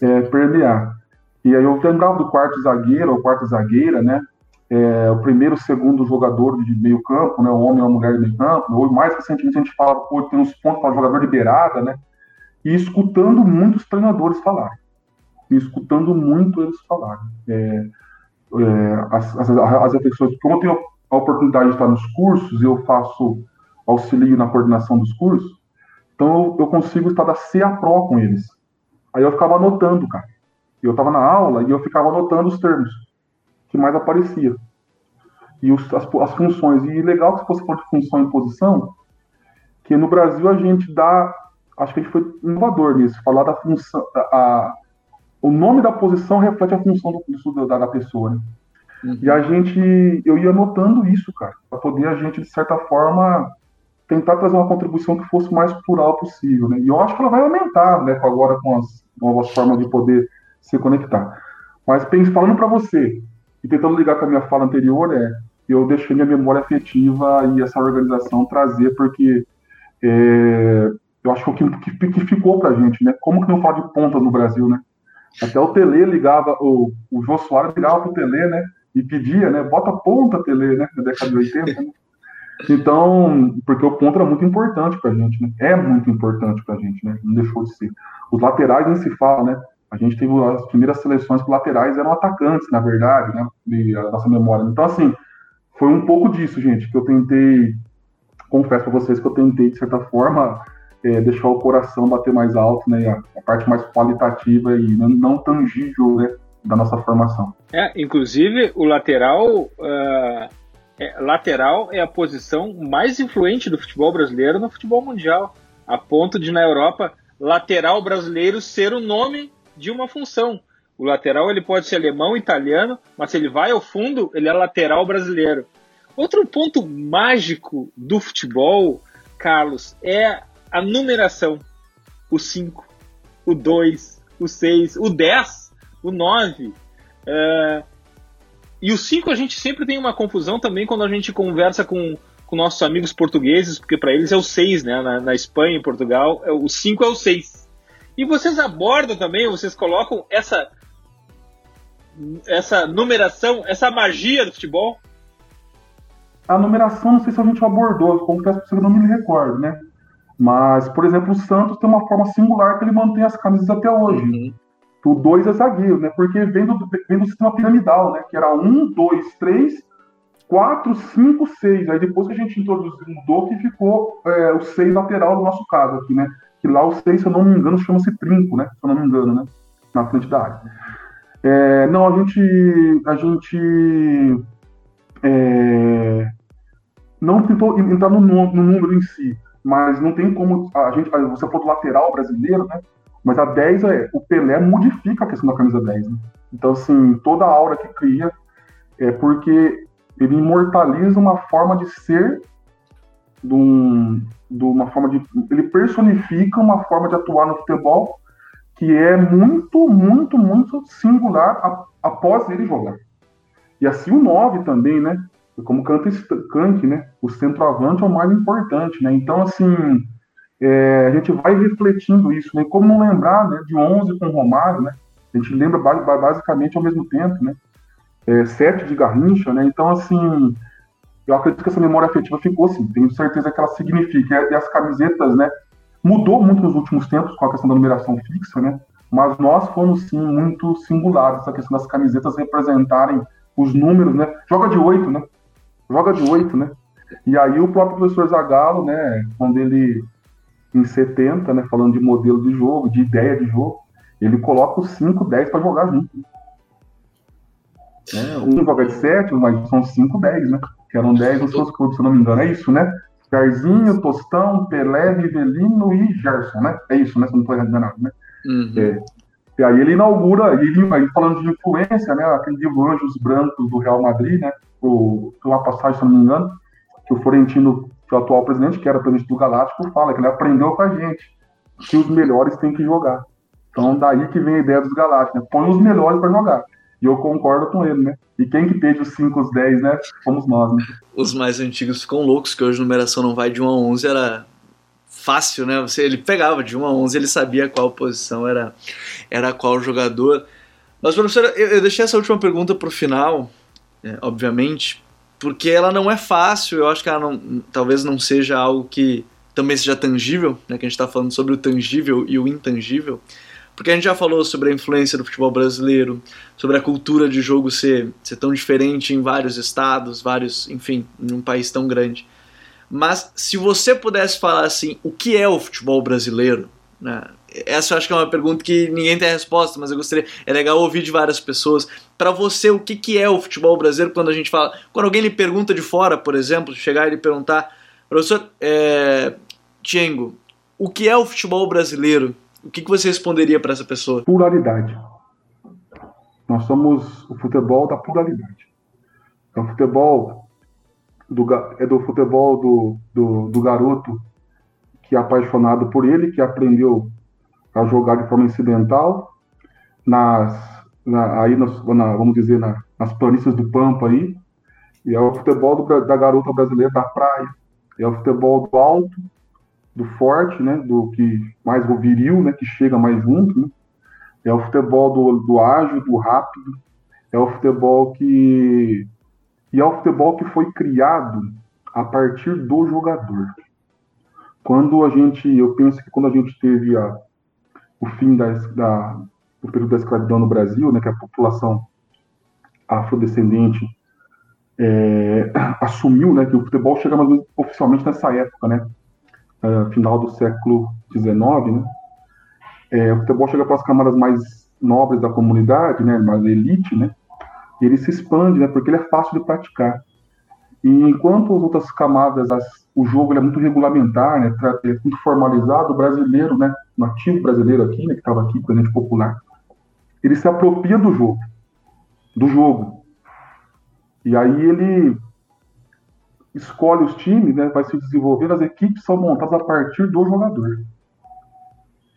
é, permear. E aí eu lembrava do quarto zagueiro, ou quarta zagueira, né? É, o primeiro, segundo jogador de meio campo, né? O homem ou a mulher de meio campo. Ou mais recentemente a gente fala, pô, tem uns pontos para jogador de beirada, né? E escutando muitos treinadores falar. E escutando muito eles falarem. É, é, as, as, as eu tenho a oportunidade de estar nos cursos, eu faço auxílio na coordenação dos cursos, então eu, eu consigo estar da C a com eles. Aí eu ficava anotando, cara. Eu estava na aula e eu ficava anotando os termos que mais aparecia. E os, as, as, funções. E legal que se fosse de função e posição, que no Brasil a gente dá. Acho que a gente foi inovador nisso, falar da função. A o nome da posição reflete a função do, do, da, da pessoa, né? Uhum. E a gente. Eu ia anotando isso, cara, para poder a gente, de certa forma, tentar trazer uma contribuição que fosse mais plural possível, né? E eu acho que ela vai aumentar, né, agora com as novas formas de poder se conectar. Mas falando para você, e tentando ligar com a minha fala anterior, é eu deixei minha memória afetiva e essa organização trazer, porque é, eu acho que o que, que ficou para a gente, né? Como que não fala de ponta no Brasil, né? Até o Tele ligava, o, o Jô Soares ligava para o Tele, né? E pedia, né? Bota ponta, Tele, né? Na década de 80, né? Então, porque o ponto era muito importante para a gente, né? É muito importante para a gente, né? Não deixou de ser. Os laterais nem se fala, né? A gente teve as primeiras seleções que laterais eram atacantes, na verdade, né? De, a nossa memória. Então, assim, foi um pouco disso, gente, que eu tentei. Confesso para vocês que eu tentei, de certa forma, é, deixar o coração bater mais alto, né? A, a parte mais qualitativa e não, não, tangível, né? Da nossa formação. É, inclusive, o lateral. Uh, é, lateral é a posição mais influente do futebol brasileiro no futebol mundial. A ponto de, na Europa, lateral brasileiro ser o nome de uma função. O lateral ele pode ser alemão, italiano, mas se ele vai ao fundo, ele é lateral brasileiro. Outro ponto mágico do futebol, Carlos, é a numeração. O 5, o 2, o 6, o 10, o 9. É... E o 5 a gente sempre tem uma confusão também quando a gente conversa com, com nossos amigos portugueses, porque para eles é o 6, né? Na, na Espanha, em Portugal, é o 5 é o 6. E vocês abordam também, vocês colocam essa essa numeração, essa magia do futebol? A numeração, não sei se a gente abordou, confesso que você não me recordo, né? Mas, por exemplo, o Santos tem uma forma singular que ele mantém as camisas até hoje. Uhum. O 2 é zagueiro, né? Porque vem do, vem do sistema piramidal, né? Que era 1, 2, 3, 4, 5, 6. Aí depois que a gente introduziu, mudou que ficou é, o 6 lateral no nosso caso aqui, né? que lá o 6, se eu não me engano, chama-se trinco, né? Se eu não me engano, né? Na frente da área. É, não, a gente, a gente é, não tentou entrar no, no, número em si, mas não tem como a gente, você falou do lateral brasileiro, né? Mas a 10 é, o Pelé modifica a questão da camisa 10, né? Então, assim, toda a aura que cria é porque ele imortaliza uma forma de ser de, um, de uma forma de. Ele personifica uma forma de atuar no futebol que é muito, muito, muito singular a, após ele jogar. E assim o 9 também, né? Como canta Kant, né? O centroavante é o mais importante, né? Então, assim, é, a gente vai refletindo isso, né? Como não lembrar né, de 11 com Romário, né? A gente lembra basicamente ao mesmo tempo, né? É, sete de Garrincha, né? Então, assim, eu acredito que essa memória afetiva ficou assim, tenho certeza que ela significa. E as camisetas, né, mudou muito nos últimos tempos com a questão da numeração fixa, né, mas nós fomos sim muito singulares, essa questão das camisetas representarem os números, né, joga de oito, né, joga de oito, né, e aí o próprio professor Zagallo, né, quando ele, em 70, né, falando de modelo de jogo, de ideia de jogo, ele coloca os 5, 10 para jogar junto. É, um joga de 7, mas são 5, 10, né? que eram 10 nos seus clubes, se eu não me engano. É isso, né? Jairzinho, Tostão, Pelé, Rivelino e Gerson, né? É isso, né? Se não estou enganado, né? Uhum. É. E aí ele inaugura, ele, aí falando de influência, né? Aquele livro Anjos Brancos do Real Madrid, né? O, uma passagem, se não me engano, que o Florentino, que é o atual presidente, que era presidente do Galáctico, fala que ele aprendeu com a gente que os melhores têm que jogar. Então, daí que vem a ideia dos Galácticos, né? Põe os melhores para jogar. E eu concordo com ele, né? E quem que teve os 5, os 10, né? Fomos nós, né? Os mais antigos ficam loucos, que hoje a numeração não vai de 1 a 11, era fácil, né? Você, ele pegava de 1 a 11, ele sabia qual posição era, era qual jogador. Mas, professora, eu, eu deixei essa última pergunta para o final, é, obviamente, porque ela não é fácil, eu acho que ela não, talvez não seja algo que também seja tangível, né? Que a gente está falando sobre o tangível e o intangível. Porque a gente já falou sobre a influência do futebol brasileiro, sobre a cultura de jogo ser, ser tão diferente em vários estados, vários, enfim, em um país tão grande. Mas se você pudesse falar assim, o que é o futebol brasileiro? Né? Essa eu acho que é uma pergunta que ninguém tem a resposta, mas eu gostaria, é legal ouvir de várias pessoas. Para você, o que, que é o futebol brasileiro quando a gente fala, quando alguém lhe pergunta de fora, por exemplo, chegar e lhe perguntar, professor, é, Tiengo, o que é o futebol brasileiro? O que, que você responderia para essa pessoa? Pluralidade. Nós somos o futebol da pluralidade. É o futebol do, é do futebol do, do, do garoto que é apaixonado por ele, que aprendeu a jogar de forma incidental, nas, na, aí nas, na, vamos dizer, na, nas planícies do Pampa aí, e é o futebol do, da garota brasileira da praia, é o futebol do alto, do forte, né, do que mais viril, né, que chega mais junto, né? é o futebol do, do ágil, do rápido, é o futebol que e é o futebol que foi criado a partir do jogador. Quando a gente, eu penso que quando a gente teve a, o fim da, da, do período da escravidão no Brasil, né, que a população afrodescendente é, (coughs) assumiu, né, que o futebol chega mais oficialmente nessa época, né, uh, final do século XIX, né? É, o futebol chega para as camadas mais nobres da comunidade, né, mais elite, né? Ele se expande, né, porque ele é fácil de praticar. E enquanto as outras camadas, as, o jogo é muito regulamentar, né, é muito formalizado, o brasileiro, né, nativo brasileiro aqui, né, que estava aqui, presente popular, ele se apropria do jogo, do jogo. E aí ele escolhe os times, né, vai se desenvolver, as equipes são montadas a partir do jogador.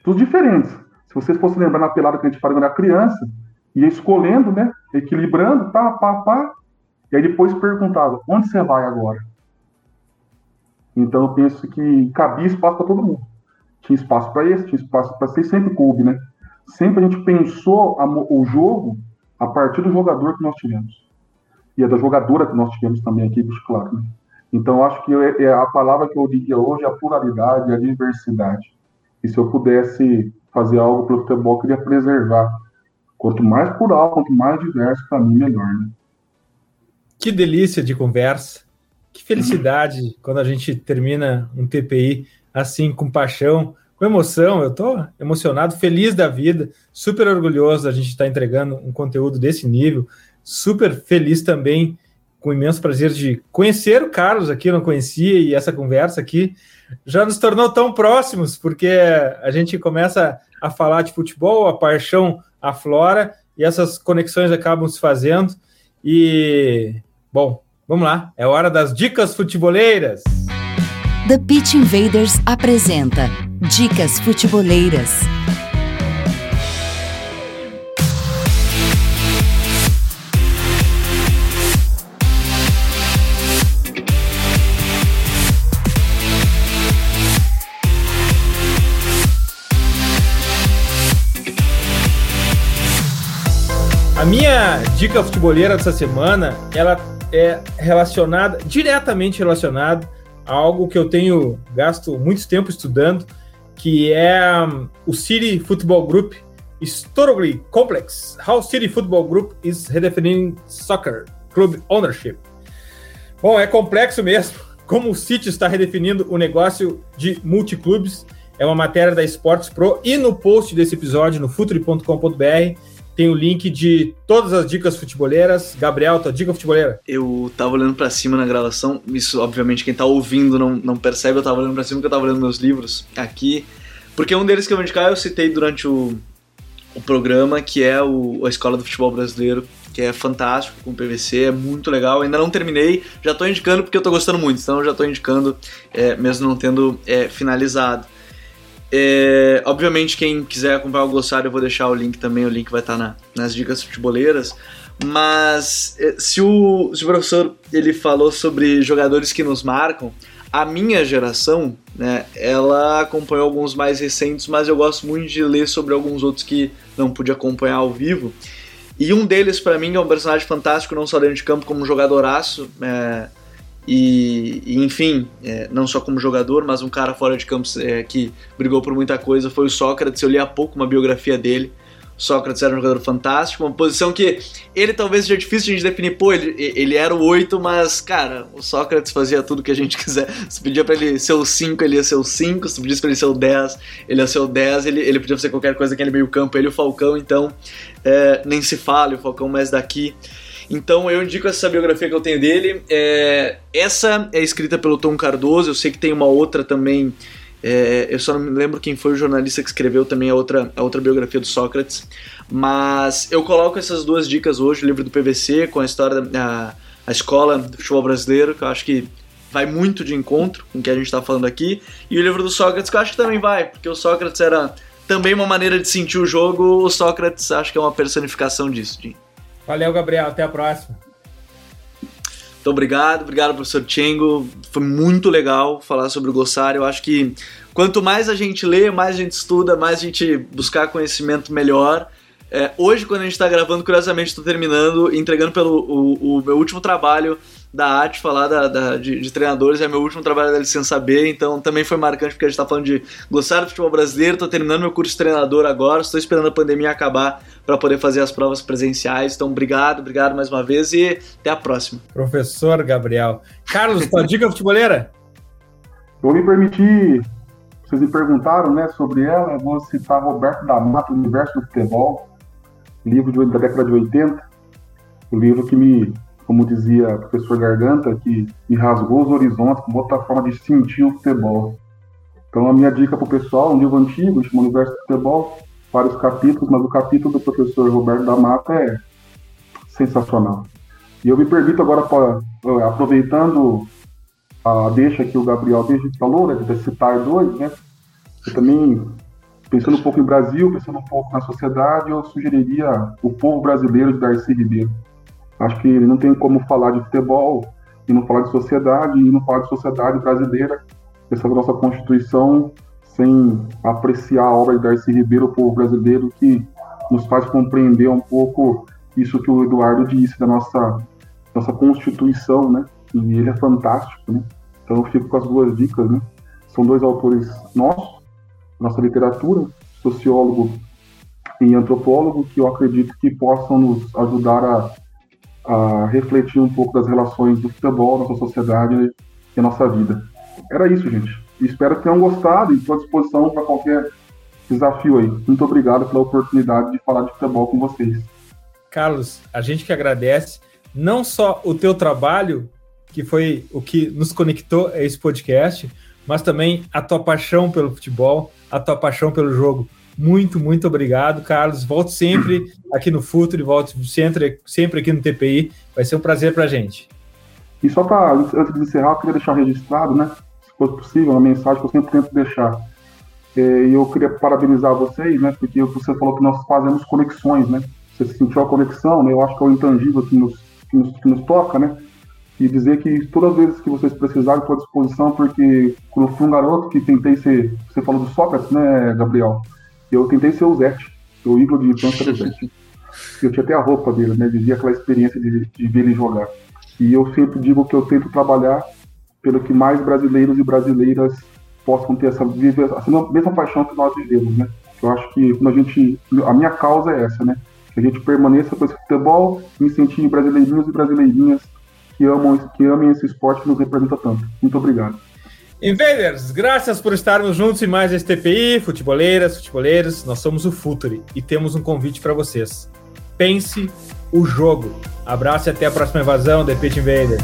Tudo diferentes. Se vocês fossem lembrar na pelada que a gente fazia quando era criança, ia escolhendo, né, equilibrando, pá, pá, pá, e aí depois perguntava, onde você vai agora? Então eu penso que cabia espaço para todo mundo. Tinha espaço para esse, tinha espaço para ser sempre clube, né? Sempre a gente pensou a, o jogo a partir do jogador que nós tivemos. E é da jogadora que nós tivemos também aqui, claro, né? Então, acho que é, é a palavra que eu diria hoje é a pluralidade, a diversidade. E se eu pudesse fazer algo para o futebol, eu queria preservar. Quanto mais plural, quanto mais diverso, para mim, melhor. Né? Que delícia de conversa. Que felicidade quando a gente termina um TPI assim, com paixão, com emoção. Eu estou emocionado, feliz da vida, super orgulhoso da gente estar tá entregando um conteúdo desse nível. Super feliz também com imenso prazer de conhecer o Carlos aqui, eu não conhecia, e essa conversa aqui já nos tornou tão próximos, porque a gente começa a falar de futebol, a paixão aflora, e essas conexões acabam se fazendo. E, bom, vamos lá, é hora das dicas futeboleiras. The Pitch Invaders apresenta Dicas Futeboleiras. A minha dica futebolera dessa semana, ela é relacionada, diretamente relacionada a algo que eu tenho gasto muito tempo estudando, que é um, o City Football Group Storogly Complex. How City Football Group is redefining soccer club ownership. Bom, é complexo mesmo. (laughs) Como o City está redefinindo o negócio de multiclubes. É uma matéria da Sports Pro e no post desse episódio no futuri.com.br tem o link de todas as dicas futeboleiras. Gabriel, tua dica futeboleira? Eu tava olhando para cima na gravação, isso obviamente quem tá ouvindo não, não percebe, eu tava olhando para cima porque eu tava lendo meus livros aqui. Porque um deles que eu vou indicar eu citei durante o, o programa, que é o, a Escola do Futebol Brasileiro, que é fantástico com PVC, é muito legal. Ainda não terminei, já estou indicando porque eu estou gostando muito, então já estou indicando, é, mesmo não tendo é, finalizado. É, obviamente, quem quiser acompanhar o glossário, eu vou deixar o link também, o link vai estar na, nas dicas futeboleiras. Mas é, se o, se o professor ele falou sobre jogadores que nos marcam, a minha geração, né, ela acompanhou alguns mais recentes, mas eu gosto muito de ler sobre alguns outros que não pude acompanhar ao vivo. E um deles, para mim, é um personagem fantástico, não só dentro de campo, como jogadoraço. É, e, e, enfim, é, não só como jogador, mas um cara fora de campo é, que brigou por muita coisa foi o Sócrates. Eu li há pouco uma biografia dele. Sócrates era um jogador fantástico, uma posição que ele talvez seja difícil de a gente definir, pô, ele, ele era o 8, mas, cara, o Sócrates fazia tudo que a gente (laughs) quiser. Se pedia pra ele ser o 5, ele ia ser o 5, se pedisse pra ele ser o 10, ele ia ser o 10, ele, ele podia fazer qualquer coisa naquele meio campo, ele o Falcão, então, é, nem se fala, o Falcão mais daqui. Então eu indico essa biografia que eu tenho dele. É, essa é escrita pelo Tom Cardoso, eu sei que tem uma outra também é, eu só não me lembro quem foi o jornalista que escreveu também a outra, a outra biografia do Sócrates. Mas eu coloco essas duas dicas hoje: o livro do PVC, com a história da a escola do futebol brasileiro, que eu acho que vai muito de encontro com o que a gente está falando aqui. E o livro do Sócrates, que eu acho que também vai, porque o Sócrates era também uma maneira de sentir o jogo. O Sócrates acho que é uma personificação disso, Jim. Valeu, Gabriel. Até a próxima. Muito obrigado, obrigado, professor Chengo. Foi muito legal falar sobre o glossário. Eu acho que quanto mais a gente lê, mais a gente estuda, mais a gente buscar conhecimento melhor. É, hoje, quando a gente está gravando, curiosamente, estou terminando, entregando pelo o, o meu último trabalho da arte, falar da, da de, de, treinadores, é meu último trabalho da licença B, então também foi marcante porque a gente está falando de glossário do futebol brasileiro, estou terminando meu curso de treinador agora, estou esperando a pandemia acabar para poder fazer as provas presenciais, então obrigado, obrigado mais uma vez e até a próxima. Professor Gabriel. Carlos, tua dica futeboleira? Vou me permitir, vocês me perguntaram né, sobre ela, vou citar Roberto da Mata, Universo do Futebol, livro de, da década de 80, o livro que me como dizia o professor Garganta, que me rasgou os horizontes com outra forma de sentir o futebol. Então, a minha dica para o pessoal, um livro antigo, chama Universo do Futebol, vários capítulos, mas o capítulo do professor Roberto da Mata é sensacional. E eu me permito agora, pra, eh, aproveitando a deixa que o Gabriel desde falou, né, de citar dois, né, eu também, pensando um pouco em Brasil, pensando um pouco na sociedade, eu sugeriria o povo brasileiro de Darcy Ribeiro. Acho que não tem como falar de futebol e não falar de sociedade e não falar de sociedade brasileira, essa nossa Constituição, sem apreciar a obra de Darcy Ribeiro, o povo brasileiro, que nos faz compreender um pouco isso que o Eduardo disse da nossa, nossa Constituição, né? E ele é fantástico, né? Então eu fico com as duas dicas, né? São dois autores nossos, nossa literatura, sociólogo e antropólogo, que eu acredito que possam nos ajudar a a refletir um pouco das relações do futebol, nossa sociedade e a nossa vida. Era isso, gente. Espero que tenham gostado e estou à disposição para qualquer desafio aí. Muito obrigado pela oportunidade de falar de futebol com vocês. Carlos, a gente que agradece não só o teu trabalho, que foi o que nos conectou a esse podcast, mas também a tua paixão pelo futebol, a tua paixão pelo jogo. Muito, muito obrigado, Carlos. Volte sempre aqui no Futuro, volte sempre, sempre aqui no TPI. Vai ser um prazer para a gente. E só para, antes de encerrar, eu queria deixar registrado, né, se fosse possível, uma mensagem que eu sempre tento deixar. É, e eu queria parabenizar vocês, né, porque você falou que nós fazemos conexões, né? Você sentiu a conexão, né? Eu acho que é o intangível que nos, que nos, que nos toca, né? E dizer que todas as vezes que vocês precisarem, estou à disposição, porque quando eu fui um garoto que tentei ser. Você falou do Sócrates, né, Gabriel? Eu tentei ser o Zete, o ídolo de do Zete. Eu tinha até a roupa dele, né? Vivia aquela experiência de, de ver ele jogar. E eu sempre digo que eu tento trabalhar pelo que mais brasileiros e brasileiras possam ter essa, essa mesma paixão que nós vivemos, né? Eu acho que quando a gente. A minha causa é essa, né? Que a gente permaneça com esse futebol e incentive brasileirinhos e brasileirinhas que amam, que amem esse esporte que nos representa tanto. Muito obrigado. Invaders, graças por estarmos juntos em mais este TPI, futeboleiras, futeboleiros, nós somos o Futuri e temos um convite para vocês. Pense o jogo. Abraço e até a próxima invasão, The Pitch Invaders.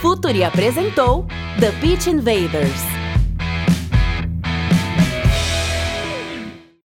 Futuri apresentou The Pitch Invaders.